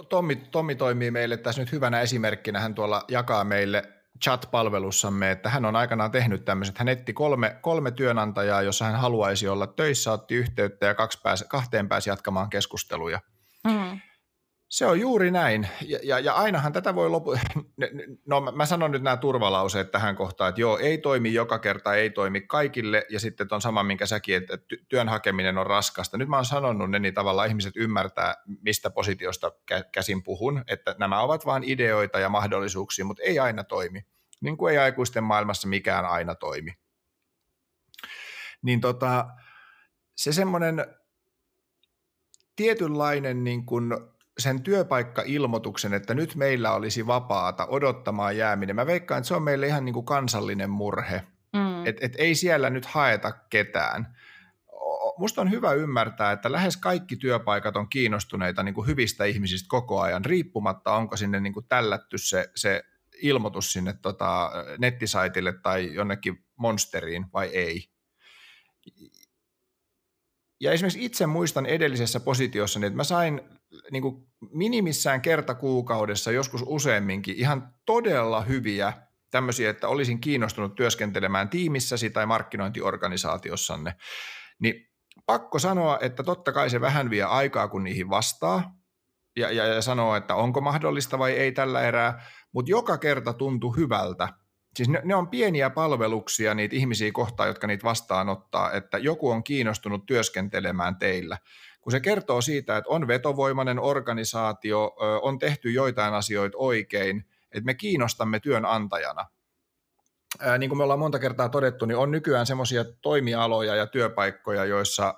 Tommi, Tommi toimii meille tässä nyt hyvänä esimerkkinä. Hän tuolla jakaa meille chat-palvelussamme, että hän on aikanaan tehnyt tämmöiset, hän etti kolme, kolme työnantajaa, jossa hän haluaisi olla töissä, otti yhteyttä ja kaksi pääsi, kahteen pääsi jatkamaan keskusteluja. Mm. Se on juuri näin, ja, ja, ja ainahan tätä voi lopu... *laughs* No mä sanon nyt nämä turvalauseet tähän kohtaan, että joo, ei toimi joka kerta, ei toimi kaikille, ja sitten on sama, minkä säkin, että työn hakeminen on raskasta. Nyt mä oon sanonut ne, niin tavallaan ihmiset ymmärtää, mistä positiosta käsin puhun, että nämä ovat vain ideoita ja mahdollisuuksia, mutta ei aina toimi. Niin kuin ei aikuisten maailmassa mikään aina toimi. Niin tota, se semmoinen tietynlainen niin kuin sen työpaikkailmoituksen, että nyt meillä olisi vapaata odottamaan jääminen. Mä veikkaan, että se on meille ihan niin kuin kansallinen murhe. Mm. Että et ei siellä nyt haeta ketään. Musta on hyvä ymmärtää, että lähes kaikki työpaikat on kiinnostuneita niin kuin hyvistä ihmisistä koko ajan, riippumatta onko sinne niin kuin tällätty se, se ilmoitus sinne tota, nettisaitille tai jonnekin monsteriin vai ei. Ja esimerkiksi itse muistan edellisessä positiossa, että mä sain niin kuin minimissään kerta kuukaudessa, joskus useamminkin, ihan todella hyviä tämmöisiä, että olisin kiinnostunut työskentelemään tiimissäsi tai markkinointiorganisaatiossanne. Niin pakko sanoa, että totta kai se vähän vie aikaa, kun niihin vastaa, ja, ja, ja sanoo, että onko mahdollista vai ei tällä erää, mutta joka kerta tuntuu hyvältä. Siis ne, ne on pieniä palveluksia niitä ihmisiä kohtaan, jotka niitä vastaanottaa, että joku on kiinnostunut työskentelemään teillä. Kun se kertoo siitä, että on vetovoimainen organisaatio, on tehty joitain asioita oikein, että me kiinnostamme työnantajana. Niin kuin me ollaan monta kertaa todettu, niin on nykyään semmoisia toimialoja ja työpaikkoja, joissa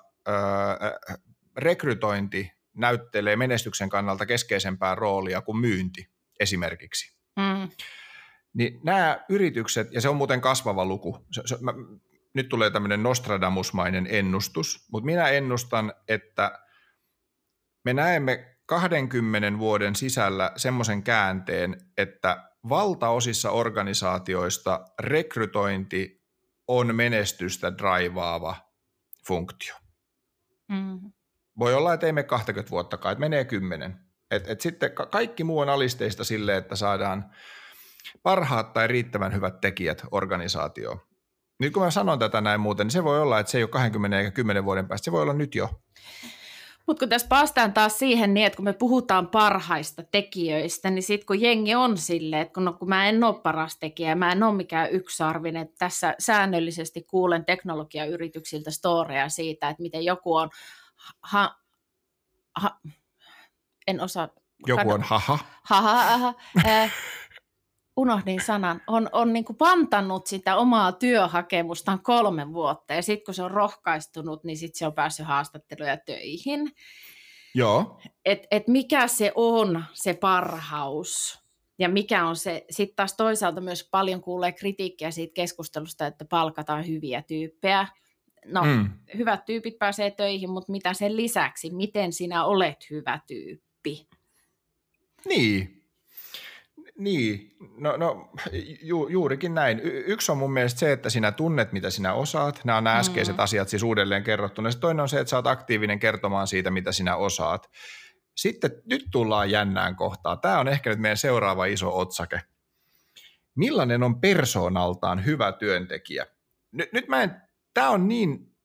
rekrytointi näyttelee menestyksen kannalta keskeisempää roolia kuin myynti esimerkiksi. Mm. Niin nämä yritykset, ja se on muuten kasvava luku, se, se, mä, nyt tulee tämmöinen Nostradamusmainen ennustus, mutta minä ennustan, että me näemme 20 vuoden sisällä semmoisen käänteen, että valtaosissa organisaatioista rekrytointi on menestystä draivaava funktio. Mm. Voi olla, että ei mene 20 vuotta, että menee 10. Et, et sitten kaikki muu on alisteista sille, että saadaan parhaat tai riittävän hyvät tekijät organisaatioon. Nyt kun mä sanon tätä näin muuten, niin se voi olla, että se ei ole 20 eikä 10 vuoden päästä, se voi olla nyt jo. Mutta kun tässä päästään taas siihen niin, että kun me puhutaan parhaista tekijöistä, niin sitten kun jengi on silleen, että kun, no, kun mä en ole paras tekijä, mä en ole mikään yksarvinen, että tässä säännöllisesti kuulen teknologiayrityksiltä storeja siitä, että miten joku on, ha, ha, en osaa. Joku on haha. Haha, haha. Äh, *laughs* unohdin sanan, on, on niin kuin pantannut sitä omaa työhakemustaan kolme vuotta ja sitten kun se on rohkaistunut, niin sitten se on päässyt haastatteluja töihin. Joo. Et, et mikä se on se parhaus ja mikä on se, sitten taas toisaalta myös paljon kuulee kritiikkiä siitä keskustelusta, että palkataan hyviä tyyppejä. No, mm. hyvät tyypit pääsee töihin, mutta mitä sen lisäksi, miten sinä olet hyvä tyyppi? Niin, niin, no, no ju, juurikin näin. Y- yksi on mun mielestä se, että sinä tunnet, mitä sinä osaat. Nämä on nämä äskeiset mm. asiat siis uudelleen kerrottuna. Sitten toinen on se, että sä oot aktiivinen kertomaan siitä, mitä sinä osaat. Sitten nyt tullaan jännään kohtaan. Tämä on ehkä nyt meidän seuraava iso otsake. Millainen on persoonaltaan hyvä työntekijä? Nyt, nyt mä en, tämä on niin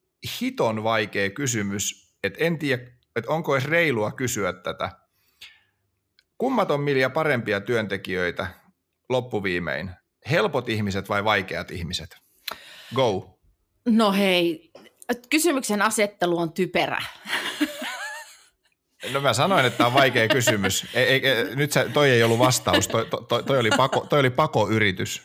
hiton vaikea kysymys, että en tiedä, että onko edes reilua kysyä tätä. Kummat on Milja parempia työntekijöitä loppuviimein? Helpot ihmiset vai vaikeat ihmiset? Go. No hei, kysymyksen asettelu on typerä. No mä sanoin, että tämä on vaikea kysymys. Ei, ei, nyt se, toi ei ollut vastaus, toi, toi, toi, oli, pako, toi oli pakoyritys.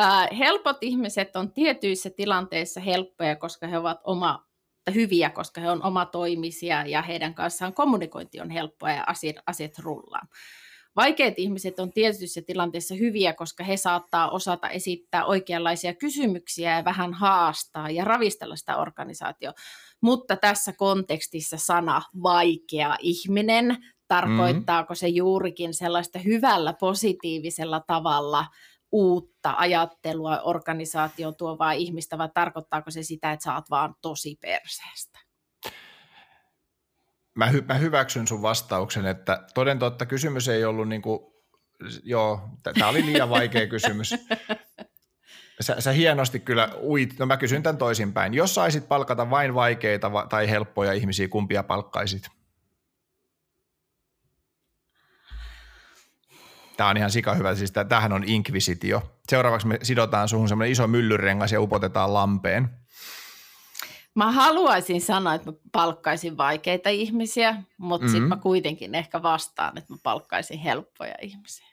Äh, helpot ihmiset on tietyissä tilanteissa helppoja, koska he ovat oma hyviä, koska he on omatoimisia ja heidän kanssaan kommunikointi on helppoa ja asiat, asiat rullaa. Vaikeat ihmiset on tietyissä tilanteissa hyviä, koska he saattaa osata esittää oikeanlaisia kysymyksiä ja vähän haastaa ja ravistella sitä organisaatio. Mutta tässä kontekstissa sana vaikea ihminen, tarkoittaako se juurikin sellaista hyvällä positiivisella tavalla – uutta ajattelua organisaatio tuovaa ihmistä, vai tarkoittaako se sitä, että sä oot vaan tosi perseestä? Mä, hy- mä hyväksyn sun vastauksen, että toden totta kysymys ei ollut niin kuin, joo, tämä oli liian vaikea kysymys. *laughs* Sä, sä hienosti kyllä uit, no mä kysyn tämän toisinpäin. Jos saisit palkata vain vaikeita tai helppoja ihmisiä, kumpia palkkaisit? Tämä on ihan sika hyvä, siis tämähän on inkvisitio. Seuraavaksi me sidotaan suhun semmoinen iso myllyrengas ja upotetaan lampeen. Mä haluaisin sanoa, että mä palkkaisin vaikeita ihmisiä, mutta mm-hmm. sitten mä kuitenkin ehkä vastaan, että mä palkkaisin helppoja ihmisiä.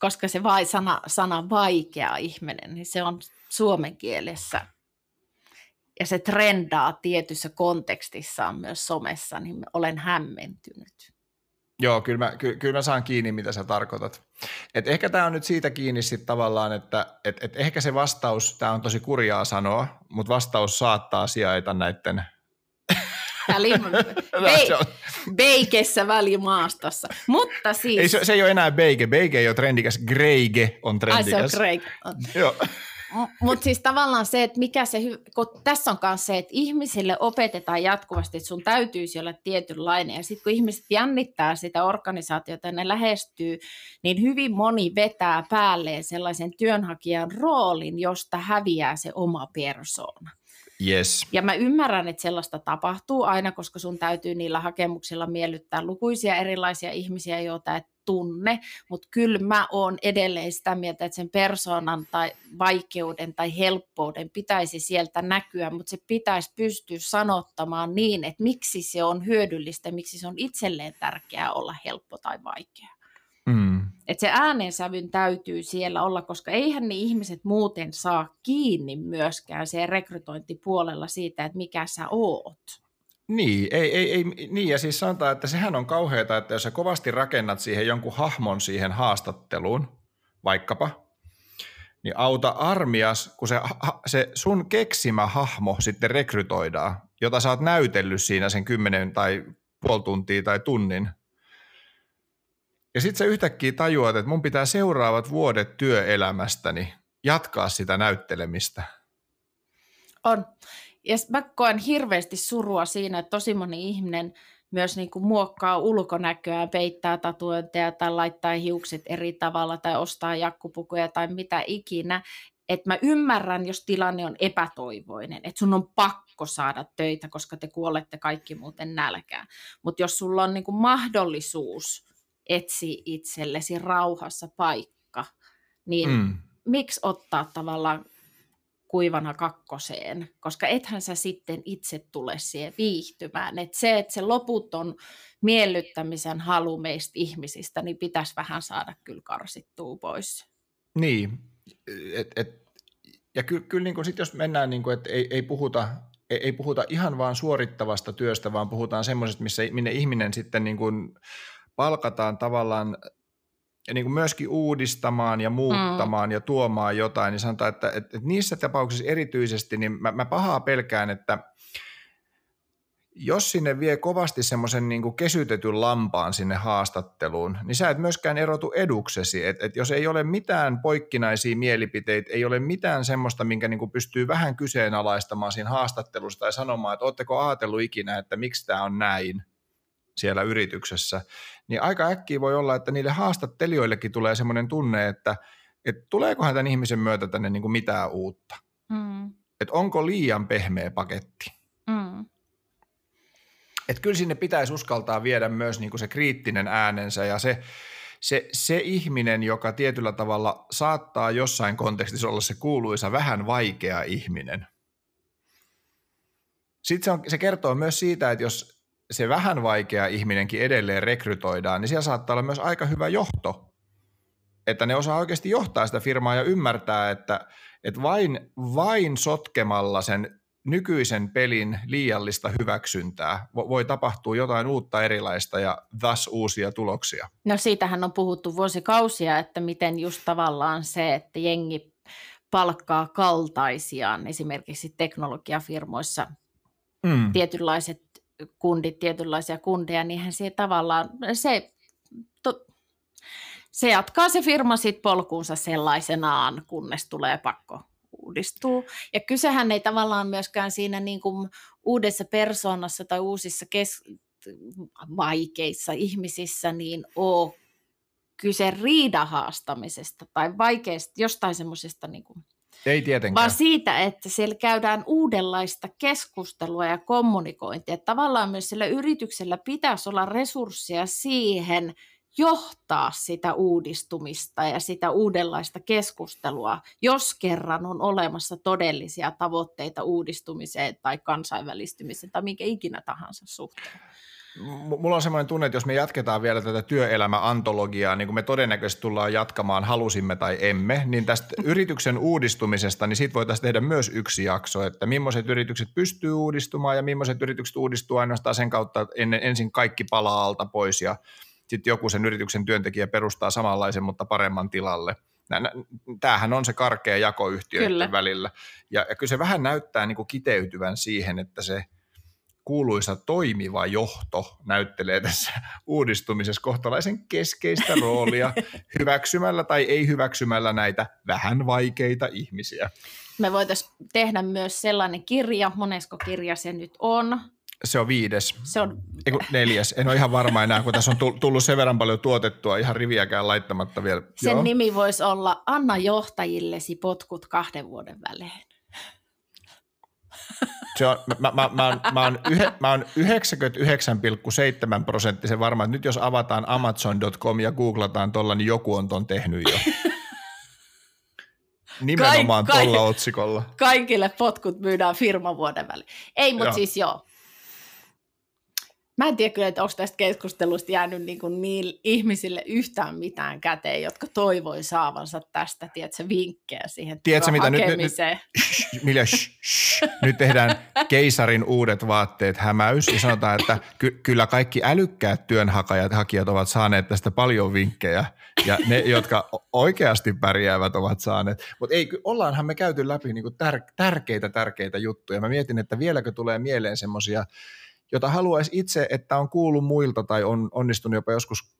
Koska se vai sana, sana vaikea ihminen, niin se on suomen kielessä ja se trendaa tietyssä kontekstissaan myös somessa, niin olen hämmentynyt. Joo, kyllä mä, ky, kyllä mä saan kiinni, mitä sä tarkoitat. Et ehkä tämä on nyt siitä kiinni sit tavallaan, että et, et ehkä se vastaus, tämä on tosi kurjaa sanoa, mutta vastaus saattaa sijaita näiden *laughs* *laughs* be, beikessä välimaastossa. Mutta siis... Ei, se, se ei ole enää beike. Beike ei ole trendikäs. Greige on trendikäs. Ai se on greige. Joo. Mutta siis tavallaan se, että mikä se, kun tässä on myös se, että ihmisille opetetaan jatkuvasti, että sun täytyisi olla tietynlainen. Ja sitten kun ihmiset jännittää sitä organisaatiota ja ne lähestyy, niin hyvin moni vetää päälleen sellaisen työnhakijan roolin, josta häviää se oma persoona. Yes. Ja mä ymmärrän, että sellaista tapahtuu aina, koska sun täytyy niillä hakemuksilla miellyttää lukuisia erilaisia ihmisiä, joita et tunne, mutta kyllä mä oon edelleen sitä mieltä, että sen persoonan tai vaikeuden tai helppouden pitäisi sieltä näkyä, mutta se pitäisi pystyä sanottamaan niin, että miksi se on hyödyllistä, miksi se on itselleen tärkeää olla helppo tai vaikea. Mm. Että se äänensävyn täytyy siellä olla, koska eihän ne ihmiset muuten saa kiinni myöskään se rekrytointipuolella siitä, että mikä sä oot. Niin, ei, ei, ei, niin, ja siis sanotaan, että sehän on kauheata, että jos sä kovasti rakennat siihen jonkun hahmon siihen haastatteluun, vaikkapa, niin auta armias, kun se, se sun keksimä hahmo sitten rekrytoidaan, jota sä oot näytellyt siinä sen kymmenen tai puoli tuntia tai tunnin. Ja sitten sä yhtäkkiä tajuat, että mun pitää seuraavat vuodet työelämästäni jatkaa sitä näyttelemistä. On. Ja mä koen hirveästi surua siinä, että tosi moni ihminen myös niin kuin muokkaa ulkonäköä, peittää tatuointeja tai laittaa hiukset eri tavalla tai ostaa jakkupukuja tai mitä ikinä. Että mä ymmärrän, jos tilanne on epätoivoinen, että sun on pakko saada töitä, koska te kuolette kaikki muuten nälkään. Mutta jos sulla on niin kuin mahdollisuus etsiä itsellesi rauhassa paikka, niin mm. miksi ottaa tavallaan kuivana kakkoseen, koska ethän sä sitten itse tule siihen viihtymään. Et se, että se loputon miellyttämisen halu meistä ihmisistä, niin pitäisi vähän saada kyllä karsittua pois. Niin, et, et, ja kyllä, kyllä niin sit jos mennään, niin että ei, ei, puhuta, ei, ei puhuta ihan vaan suorittavasta työstä, vaan puhutaan semmoisesta, missä, minne ihminen sitten niin kuin palkataan tavallaan ja niin kuin myöskin uudistamaan ja muuttamaan mm. ja tuomaan jotain, niin sanotaan, että, että, että niissä tapauksissa erityisesti, niin mä, mä pahaa pelkään, että jos sinne vie kovasti semmoisen niin kesytetyn lampaan sinne haastatteluun, niin sä et myöskään erotu eduksesi. Et, et jos ei ole mitään poikkinaisia mielipiteitä, ei ole mitään semmoista, minkä niin pystyy vähän kyseenalaistamaan siinä haastattelussa tai sanomaan, että ootteko ajatellut ikinä, että miksi tämä on näin, siellä yrityksessä, niin aika äkkiä voi olla, että niille haastattelijoillekin tulee semmoinen tunne, että, että tuleekohan tämän ihmisen myötä tänne niin kuin mitään uutta. Mm. Että onko liian pehmeä paketti. Mm. Että kyllä sinne pitäisi uskaltaa viedä myös niin kuin se kriittinen äänensä ja se, se, se ihminen, joka tietyllä tavalla saattaa jossain kontekstissa olla se kuuluisa vähän vaikea ihminen. Sitten se, on, se kertoo myös siitä, että jos se vähän vaikea ihminenkin edelleen rekrytoidaan, niin siellä saattaa olla myös aika hyvä johto. Että ne osaa oikeasti johtaa sitä firmaa ja ymmärtää, että, että vain, vain sotkemalla sen nykyisen pelin liiallista hyväksyntää voi tapahtua jotain uutta erilaista ja thus uusia tuloksia. No siitähän on puhuttu vuosikausia, että miten just tavallaan se, että jengi palkkaa kaltaisiaan esimerkiksi teknologiafirmoissa mm. tietynlaiset kundit, tietynlaisia kundeja, niin se tavallaan, se, to, se jatkaa se firma sit polkuunsa sellaisenaan, kunnes tulee pakko uudistuu. Ja kysehän ei tavallaan myöskään siinä niin kuin uudessa persoonassa tai uusissa kes- vaikeissa ihmisissä niin ole kyse riidahaastamisesta tai vaikeasta jostain semmoisesta niin kuin ei tietenkään. Vaan siitä, että siellä käydään uudenlaista keskustelua ja kommunikointia. Tavallaan myös sillä yrityksellä pitäisi olla resursseja siihen johtaa sitä uudistumista ja sitä uudenlaista keskustelua, jos kerran on olemassa todellisia tavoitteita uudistumiseen tai kansainvälistymiseen tai minkä ikinä tahansa suhteen mulla on semmoinen tunne, että jos me jatketaan vielä tätä työelämäantologiaa, niin kuin me todennäköisesti tullaan jatkamaan, halusimme tai emme, niin tästä *laughs* yrityksen uudistumisesta, niin siitä voitaisiin tehdä myös yksi jakso, että millaiset yritykset pystyy uudistumaan ja millaiset yritykset uudistuu ainoastaan sen kautta, että ennen, ensin kaikki palaa alta pois ja sitten joku sen yrityksen työntekijä perustaa samanlaisen, mutta paremman tilalle. Tämähän on se karkea jako yhtiöiden välillä. Ja, ja kyllä se vähän näyttää niin kuin kiteytyvän siihen, että se – kuuluisa toimiva johto näyttelee tässä uudistumisessa kohtalaisen keskeistä roolia *laughs* hyväksymällä tai ei hyväksymällä näitä vähän vaikeita ihmisiä. Me voitaisiin tehdä myös sellainen kirja, monesko kirja se nyt on. Se on viides. Se on... Eiku, neljäs. En ole ihan varma enää, kun tässä on tullut sen verran paljon tuotettua, ihan riviäkään laittamatta vielä. Sen Joo. nimi voisi olla Anna johtajillesi potkut kahden vuoden välein. Se on, mä, mä, mä, oon, mä, oon yhe, mä oon 99,7 prosenttisen varma, että nyt jos avataan amazon.com ja googlataan tuolla, niin joku on ton tehnyt jo. *laughs* Nimenomaan Kaik, tuolla otsikolla. Kaikille potkut myydään firmavuoden väliin. Ei, mutta siis joo. Mä en tiedä kyllä, että onko tästä keskustelusta jäänyt niin kuin niille ihmisille yhtään mitään käteen, jotka toivoi saavansa tästä, tiedätkö, vinkkejä siihen tiedätkö, mitä nyt, nyt, nyt, *laughs* Milja, sh, sh, nyt tehdään keisarin uudet vaatteet hämäys ja sanotaan, että ky- kyllä kaikki älykkäät työnhakijat hakijat ovat saaneet tästä paljon vinkkejä ja ne, jotka oikeasti pärjäävät, ovat saaneet. Mutta ei, ollaanhan me käyty läpi niin kuin tär- tärkeitä, tärkeitä juttuja. Mä mietin, että vieläkö tulee mieleen semmoisia jota haluaisi itse, että on kuullut muilta tai on onnistunut jopa joskus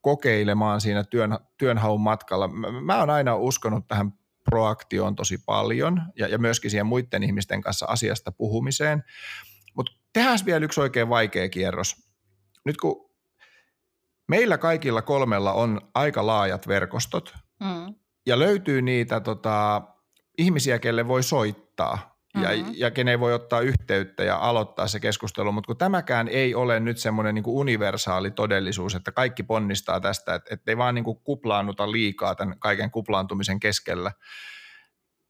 kokeilemaan siinä työn, työnhaun matkalla. Mä, mä oon aina uskonut tähän proaktioon tosi paljon ja, ja myöskin siihen muiden ihmisten kanssa asiasta puhumiseen. Mutta tehdään vielä yksi oikein vaikea kierros. Nyt kun meillä kaikilla kolmella on aika laajat verkostot mm. ja löytyy niitä tota, ihmisiä, kelle voi soittaa ja, mm-hmm. ja kenen voi ottaa yhteyttä ja aloittaa se keskustelu, mutta kun tämäkään ei ole nyt semmoinen niin universaali todellisuus, että kaikki ponnistaa tästä, että ei vaan niin kuin kuplaannuta liikaa tämän kaiken kuplaantumisen keskellä,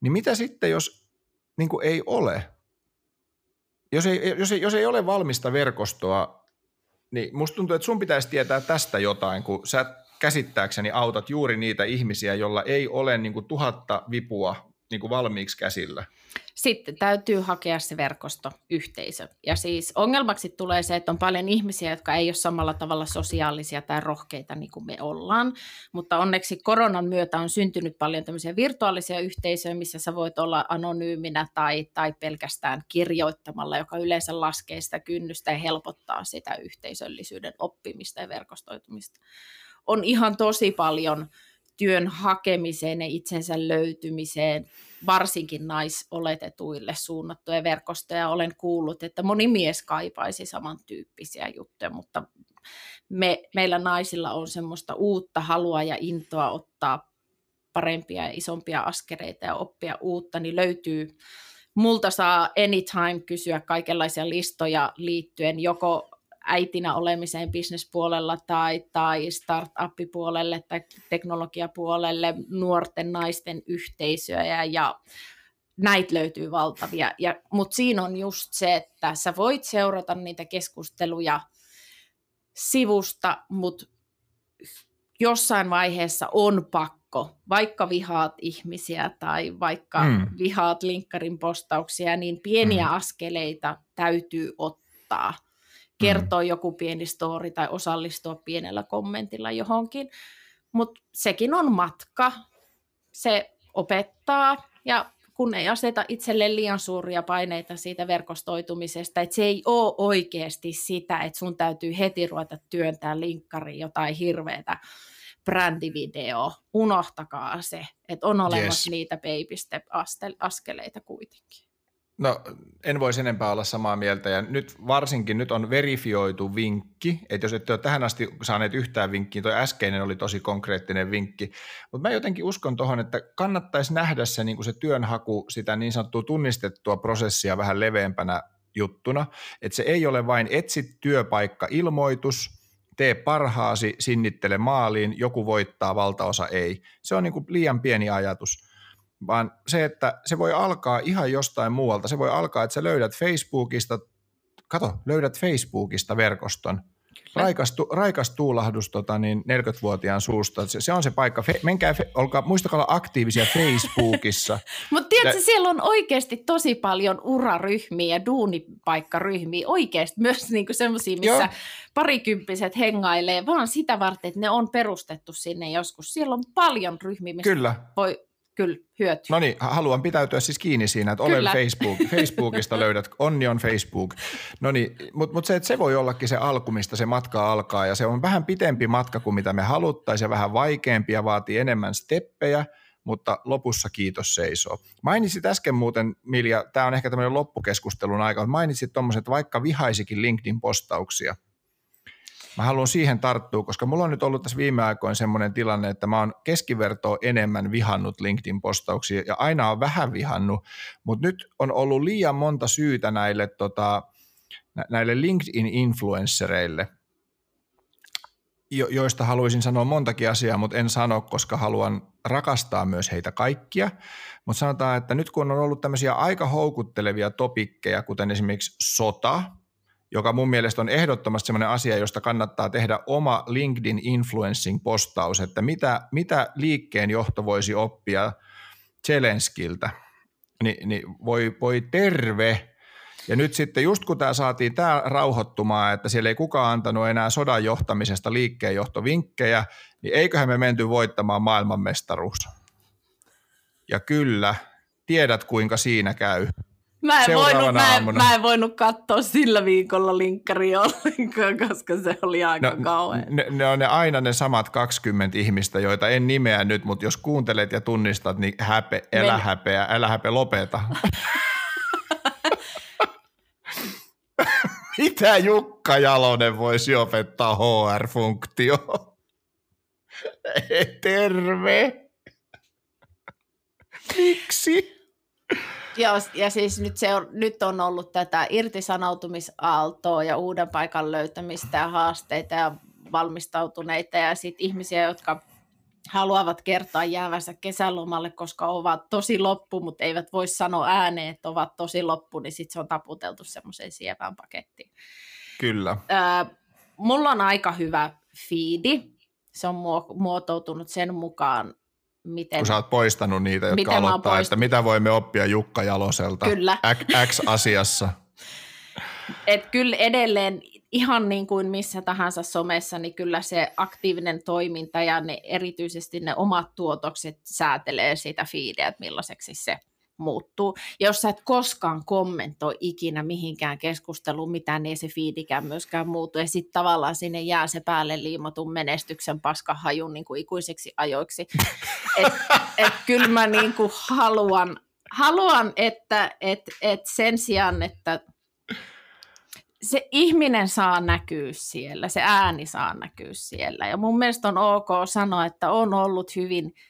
niin mitä sitten, jos niin kuin ei ole? Jos ei, jos, ei, jos ei ole valmista verkostoa, niin musta tuntuu, että sun pitäisi tietää tästä jotain, kun sä käsittääkseni autat juuri niitä ihmisiä, joilla ei ole niin kuin tuhatta vipua niin kuin valmiiksi käsillä – sitten täytyy hakea se verkostoyhteisö. Ja siis ongelmaksi tulee se, että on paljon ihmisiä, jotka ei ole samalla tavalla sosiaalisia tai rohkeita niin kuin me ollaan. Mutta onneksi koronan myötä on syntynyt paljon tämmöisiä virtuaalisia yhteisöjä, missä sä voit olla anonyyminä tai, tai pelkästään kirjoittamalla, joka yleensä laskee sitä kynnystä ja helpottaa sitä yhteisöllisyyden oppimista ja verkostoitumista. On ihan tosi paljon työn hakemiseen ja itsensä löytymiseen varsinkin naisoletetuille suunnattuja verkostoja. Olen kuullut, että moni mies kaipaisi samantyyppisiä juttuja, mutta me, meillä naisilla on semmoista uutta halua ja intoa ottaa parempia ja isompia askeleita ja oppia uutta, niin löytyy multa saa anytime kysyä kaikenlaisia listoja liittyen joko äitinä olemiseen bisnespuolella tai, tai startup-puolelle tai teknologiapuolelle, nuorten naisten yhteisöjä ja, ja näitä löytyy valtavia. Ja, mutta siinä on just se, että sä voit seurata niitä keskusteluja sivusta, mutta jossain vaiheessa on pakko, vaikka vihaat ihmisiä tai vaikka mm. vihaat linkkarin postauksia, niin pieniä mm. askeleita täytyy ottaa – kertoa mm. joku pieni story tai osallistua pienellä kommentilla johonkin. Mutta sekin on matka. Se opettaa ja kun ei aseta itselle liian suuria paineita siitä verkostoitumisesta, että se ei ole oikeasti sitä, että sun täytyy heti ruveta työntää linkkariin jotain hirveätä brändivideo. Unohtakaa se, että on olemassa yes. niitä baby step askeleita kuitenkin. No en voisi enempää olla samaa mieltä. Ja nyt varsinkin nyt on verifioitu vinkki, että jos ette ole tähän asti saaneet yhtään vinkkiä, toi äskeinen oli tosi konkreettinen vinkki, mutta mä jotenkin uskon tuohon, että kannattaisi nähdä se, niin se työnhaku, sitä niin sanottua tunnistettua prosessia vähän leveämpänä juttuna, että se ei ole vain etsit työpaikka-ilmoitus, tee parhaasi, sinnittele maaliin, joku voittaa, valtaosa ei. Se on niin kuin liian pieni ajatus vaan se, että se voi alkaa ihan jostain muualta. Se voi alkaa, että sä löydät Facebookista, kato, löydät Facebookista verkoston, raikas, tu, raikas tuulahdus tota, niin 40-vuotiaan suusta. Se, se on se paikka. Fe, menkää, fe, olkaa, muistakaa olla aktiivisia Facebookissa. *laughs* Mutta tiedätkö, ja, siellä on oikeasti tosi paljon uraryhmiä ja duunipaikkaryhmiä. Oikeasti myös niinku semmoisia, missä joo. parikymppiset hengailee, vaan sitä varten, että ne on perustettu sinne joskus. Siellä on paljon ryhmiä, missä Kyllä. voi kyllä hyötyy. No niin, haluan pitäytyä siis kiinni siinä, että olen Facebook, *laughs* Facebookista löydät, onni on Facebook. No niin, mutta mut se, että se voi ollakin se alku, mistä se matka alkaa ja se on vähän pitempi matka kuin mitä me haluttaisiin ja vähän vaikeampi ja vaatii enemmän steppejä, mutta lopussa kiitos seisoo. Mainitsit äsken muuten, Milja, tämä on ehkä tämmöinen loppukeskustelun aika, mutta mainitsit tuommoiset, vaikka vihaisikin LinkedIn-postauksia, Mä haluan siihen tarttua, koska mulla on nyt ollut tässä viime aikoina semmoinen tilanne, että mä oon keskivertoa enemmän vihannut LinkedIn-postauksia ja aina on vähän vihannut, mutta nyt on ollut liian monta syytä näille, tota, näille LinkedIn-influenssereille, jo, joista haluaisin sanoa montakin asiaa, mutta en sano, koska haluan rakastaa myös heitä kaikkia. Mutta sanotaan, että nyt kun on ollut tämmöisiä aika houkuttelevia topikkeja, kuten esimerkiksi sota, joka mun mielestä on ehdottomasti sellainen asia, josta kannattaa tehdä oma LinkedIn influencing postaus, että mitä, mitä liikkeen johto voisi oppia Zelenskiltä, Ni, niin voi, voi terve. Ja nyt sitten just kun tämä saatiin tämä rauhoittumaan, että siellä ei kukaan antanut enää sodan johtamisesta liikkeenjohtovinkkejä, niin eiköhän me menty voittamaan maailmanmestaruus. Ja kyllä, tiedät kuinka siinä käy. Mä en, voinut, mä, en, mä en voinut katsoa sillä viikolla linkkaria ollenkaan, koska se oli aika no, kauhean. Ne, ne on ne aina ne samat 20 ihmistä, joita en nimeä nyt, mutta jos kuuntelet ja tunnistat, niin häpe, älä Men... häpeä, älä häpeä, lopeta. *laughs* Mitä Jukka Jalonen voisi opettaa HR-funktio? Terve. Miksi? Joo, ja siis nyt, se on, nyt on ollut tätä irtisanoutumisaaltoa ja uuden paikan löytämistä ja haasteita ja valmistautuneita ja sitten ihmisiä, jotka haluavat kertoa jäävänsä kesälomalle, koska ovat tosi loppu, mutta eivät voi sanoa ääneen, että ovat tosi loppu, niin sitten se on taputeltu semmoiseen sievään pakettiin. Kyllä. Äh, mulla on aika hyvä fiidi. Se on muotoutunut sen mukaan, miten... Kun sä oot poistanut niitä, jotka aloittaa, että mitä voimme oppia Jukka Jaloselta kyllä. X-asiassa. *laughs* Et kyllä edelleen ihan niin kuin missä tahansa somessa, niin kyllä se aktiivinen toiminta ja ne, erityisesti ne omat tuotokset säätelee sitä fiideä, että millaiseksi se muuttuu. Ja jos sä et koskaan kommentoi ikinä mihinkään keskusteluun mitään, niin ei se fiidikään myöskään muutu. Ja sitten tavallaan sinne jää se päälle liimatun menestyksen paskahajun niin kuin ikuisiksi ajoiksi. *laughs* et, et kyllä mä niin kuin haluan, haluan, että et, et sen sijaan, että se ihminen saa näkyä siellä, se ääni saa näkyä siellä. Ja mun mielestä on ok sanoa, että on ollut hyvin –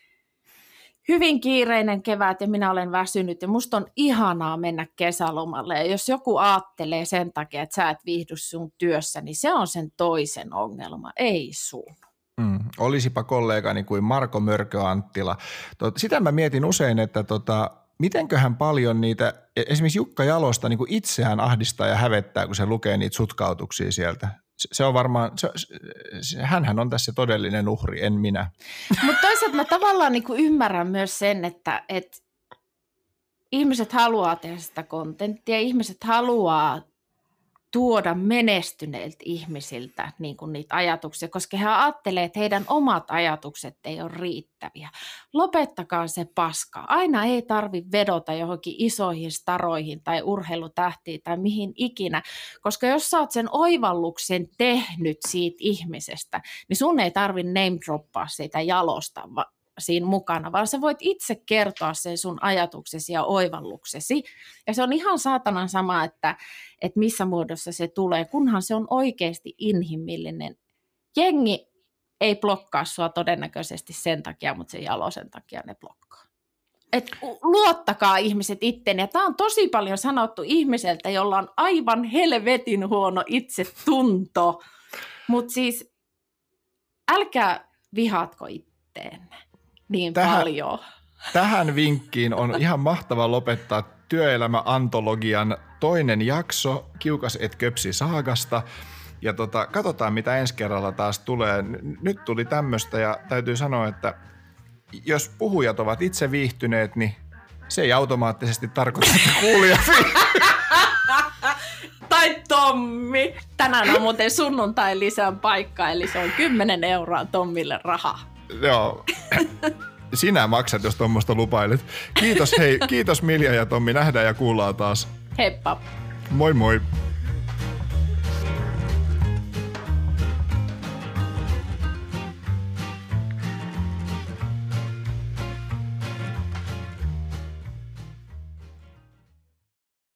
hyvin kiireinen kevät ja minä olen väsynyt ja musta on ihanaa mennä kesälomalle. Ja jos joku ajattelee sen takia, että sä et viihdy sun työssä, niin se on sen toisen ongelma, ei sun. Mm, olisipa kollegani kuin Marko Mörkö Anttila. Tot, sitä mä mietin usein, että tota, mitenköhän paljon niitä, e, esimerkiksi Jukka Jalosta niin itseään ahdistaa ja hävettää, kun se lukee niitä sutkautuksia sieltä se on varmaan, se, se, hänhän on tässä todellinen uhri, en minä. Mutta toisaalta mä tavallaan niin ymmärrän myös sen, että et ihmiset haluaa tehdä sitä kontenttia, ihmiset haluaa tuoda menestyneiltä ihmisiltä niin kuin niitä ajatuksia, koska he ajattelee, että heidän omat ajatukset ei ole riittäviä. Lopettakaa se paska. Aina ei tarvi vedota johonkin isoihin staroihin tai urheilutähtiin tai mihin ikinä, koska jos sä oot sen oivalluksen tehnyt siitä ihmisestä, niin sun ei tarvi name droppaa siitä jalosta, siinä mukana, vaan sä voit itse kertoa sen sun ajatuksesi ja oivalluksesi. Ja se on ihan saatanan sama, että, että missä muodossa se tulee, kunhan se on oikeasti inhimillinen. Jengi ei blokkaa sua todennäköisesti sen takia, mutta sen jalosen takia ne blokkaa. Et luottakaa ihmiset itteen. Ja tämä on tosi paljon sanottu ihmiseltä, jolla on aivan helvetin huono itsetunto. Mutta siis älkää vihaatko itteenne niin tähän, paljon. Tähän vinkkiin on ihan mahtava lopettaa työelämäantologian toinen jakso, Kiukas et köpsi saagasta. Ja tota, katsotaan, mitä ensi kerralla taas tulee. Nyt tuli tämmöistä ja täytyy sanoa, että jos puhujat ovat itse viihtyneet, niin se ei automaattisesti tarkoita, että kuulijat *laughs* Tai Tommi. Tänään on muuten sunnuntai lisän paikka, eli se on 10 euroa Tommille rahaa. Joo. *coughs* Sinä maksat, jos tuommoista lupailet. Kiitos hei, kiitos Milja ja Tommi. Nähdään ja kuullaan taas. Heippa. Moi moi.